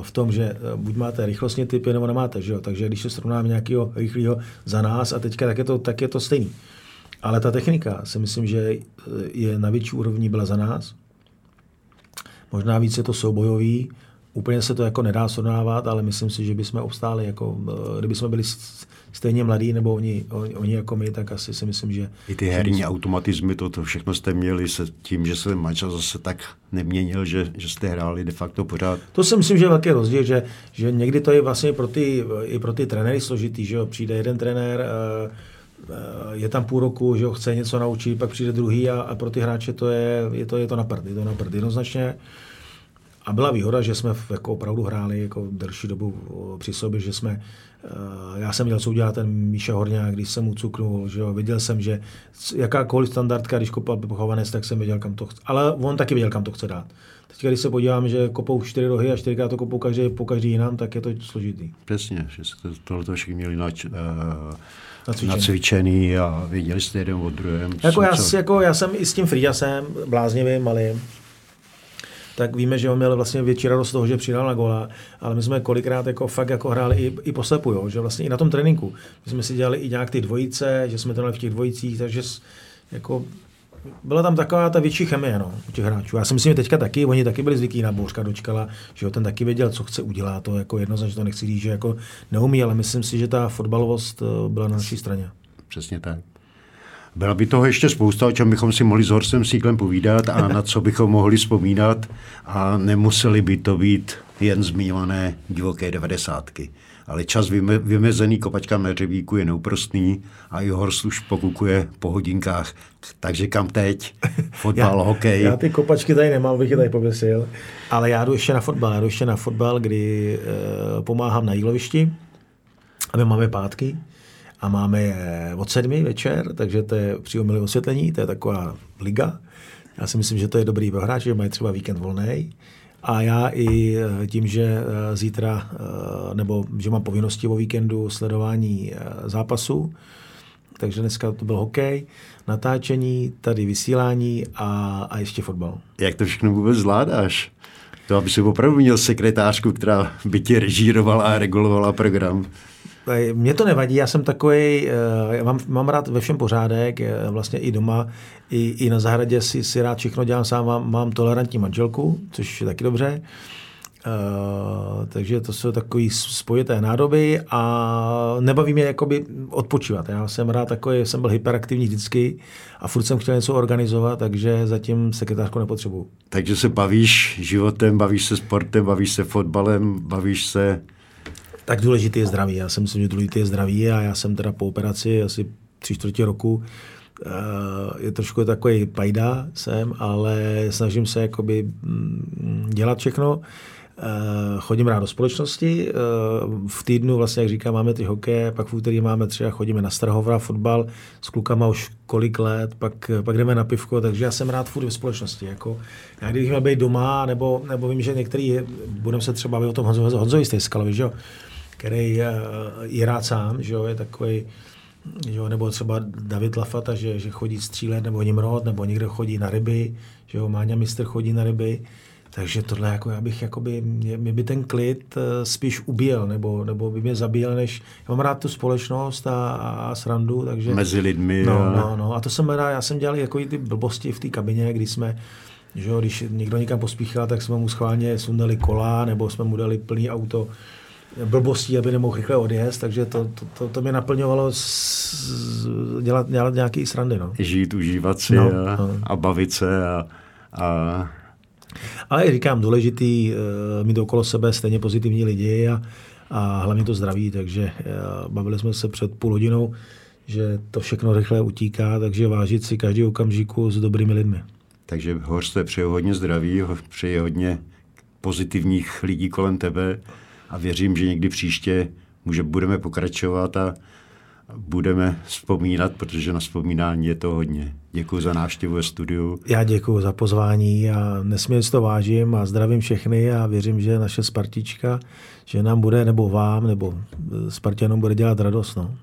v tom, že eh, buď máte rychlostně typy, nebo nemáte. Že jo? Takže když se srovnáme nějakého rychlého za nás a teďka, tak je, to, tak je to stejný. Ale ta technika si myslím, že eh, je na větší úrovni byla za nás. Možná víc je to soubojový, úplně se to jako nedá srovnávat, ale myslím si, že bychom obstáli, jako, kdyby jsme byli stejně mladí, nebo oni, oni, oni jako my, tak asi si myslím, že...
I ty herní automatizmy, to, to všechno jste měli se tím, že se Mača zase tak neměnil, že, že jste hráli de facto pořád.
To si myslím, že je velký rozdíl, že, že někdy to je vlastně pro ty, i pro ty trenéry složitý, že jo, přijde jeden trenér, eh, eh, je tam půl roku, že ho chce něco naučit, pak přijde druhý a, a pro ty hráče to je, je to, je to na prd, je to na prd jednoznačně. A byla výhoda, že jsme jako opravdu hráli jako delší dobu při sobě, že jsme, já jsem měl co udělat ten Míša Horňák, když jsem mu cuknul, že jo, viděl jsem, že jakákoliv standardka, když kopal pochovanec, tak jsem věděl, kam to chce. Ale on taky věděl, kam to chce dát. Teď, když se podívám, že kopou čtyři rohy a čtyřikrát to kopou každý, po každý jinam, tak je to složitý.
Přesně, že jste tohle všichni měli nač, uh, nacvičený. nacvičený a viděli jste jeden od druhém.
Jako já, jako já jsem i s tím Friasem, bláznivým, malým, tak víme, že on měl vlastně větší radost z toho, že přidal na gola, ale my jsme kolikrát jako fakt jako hráli i, i poslepu, jo, že vlastně i na tom tréninku. My jsme si dělali i nějak ty dvojice, že jsme to v těch dvojicích, takže jako byla tam taková ta větší chemie no, u těch hráčů. Já si myslím, že teďka taky, oni taky byli zvyklí na Bouřka dočkala, že jo, ten taky věděl, co chce udělat. To jako jednoznačně to nechci říct, že jako neumí, ale myslím si, že ta fotbalovost eh, byla na naší straně.
Přesně tak. Byla by toho ještě spousta, o čem bychom si mohli s Horstem Síklem povídat a na co bychom mohli vzpomínat a nemuseli by to být jen zmiňované divoké devadesátky ale čas vymezený kopačka na řebíku je neúprostný a i Horst už pokukuje po hodinkách. Takže kam teď? Fotbal,
já,
hokej?
Já ty kopačky tady nemám, bych je tady pověsil, ale já jdu ještě na fotbal. Já jdu ještě na fotbal, kdy e, pomáhám na jílovišti a my máme pátky a máme je od sedmi večer, takže to je příjemné osvětlení, to je taková liga. Já si myslím, že to je dobrý pro hráče, že mají třeba víkend volný. A já i eh, tím, že eh, zítra, eh, nebo že mám povinnosti o víkendu sledování zápasu, takže dneska to byl hokej, natáčení, tady vysílání a, a ještě fotbal.
Jak to všechno vůbec zvládáš? To, aby si opravdu měl sekretářku, která by ti režírovala a regulovala program.
Mně to nevadí, já jsem takový, já mám, mám rád ve všem pořádek, vlastně i doma, i, i na zahradě si, si rád všechno dělám sám, mám, mám tolerantní manželku, což je taky dobře. Uh, takže to jsou takové spojité nádoby a nebaví mě jakoby odpočívat. Já jsem rád takový, jsem byl hyperaktivní vždycky a furt jsem chtěl něco organizovat, takže zatím sekretářku nepotřebuju.
Takže se bavíš životem, bavíš se sportem, bavíš se fotbalem, bavíš se...
Tak důležité je zdraví. Já si myslím, že důležité je zdraví a já jsem teda po operaci asi tři čtvrtě roku Eh, je trošku takový pajda jsem, ale snažím se jakoby mm, dělat všechno. Eh, chodím rád do společnosti. Eh, v týdnu, vlastně, jak říkám, máme ty hokeje, pak v úterý máme třeba, chodíme na Strahovra fotbal s klukama už kolik let, pak, pak jdeme na pivko, takže já jsem rád furt ve společnosti. Jako, já kdybych měl být doma, nebo, nebo vím, že některý, budeme se třeba bavit o tom Honzovi, Honzovi Stejskalovi, že jo, který je rád sám, že jo, je takový Jo, nebo třeba David Lafata, že, že chodí střílet, nebo Nimrod, nebo někde chodí na ryby, že jo, Máňa mistr chodí na ryby. Takže tohle jako já bych, jakoby, mě, mě by ten klid eh, spíš ubíjel, nebo, nebo by mě zabíjel, než já mám rád tu společnost a, a srandu, takže...
Mezi lidmi.
No, a... no, no, a to jsem rád, já jsem dělal jako ty blbosti v té kabině, kdy jsme, že jo, když někdo někam pospíchal, tak jsme mu schválně sundali kola, nebo jsme mu dali plný auto blbostí, aby nemohl rychle odjezd, takže to, to, to, to mě naplňovalo s, dělat, dělat nějaký srandy. No.
Žít, užívat si no, a, no. a bavit se a, a
ale říkám, důležitý uh, mít okolo sebe stejně pozitivní lidi a, a hlavně to zdraví, takže uh, bavili jsme se před půl hodinou, že to všechno rychle utíká, takže vážit si každý okamžiku s dobrými lidmi.
Takže Horste přeji hodně zdraví, přeji hodně pozitivních lidí kolem tebe a věřím, že někdy příště může, budeme pokračovat a budeme vzpomínat, protože na vzpomínání je to hodně. Děkuji za návštěvu ve studiu.
Já děkuji za pozvání a nesmírně to vážím a zdravím všechny a věřím, že naše Spartička, že nám bude, nebo vám, nebo Spartianům bude dělat radost. No.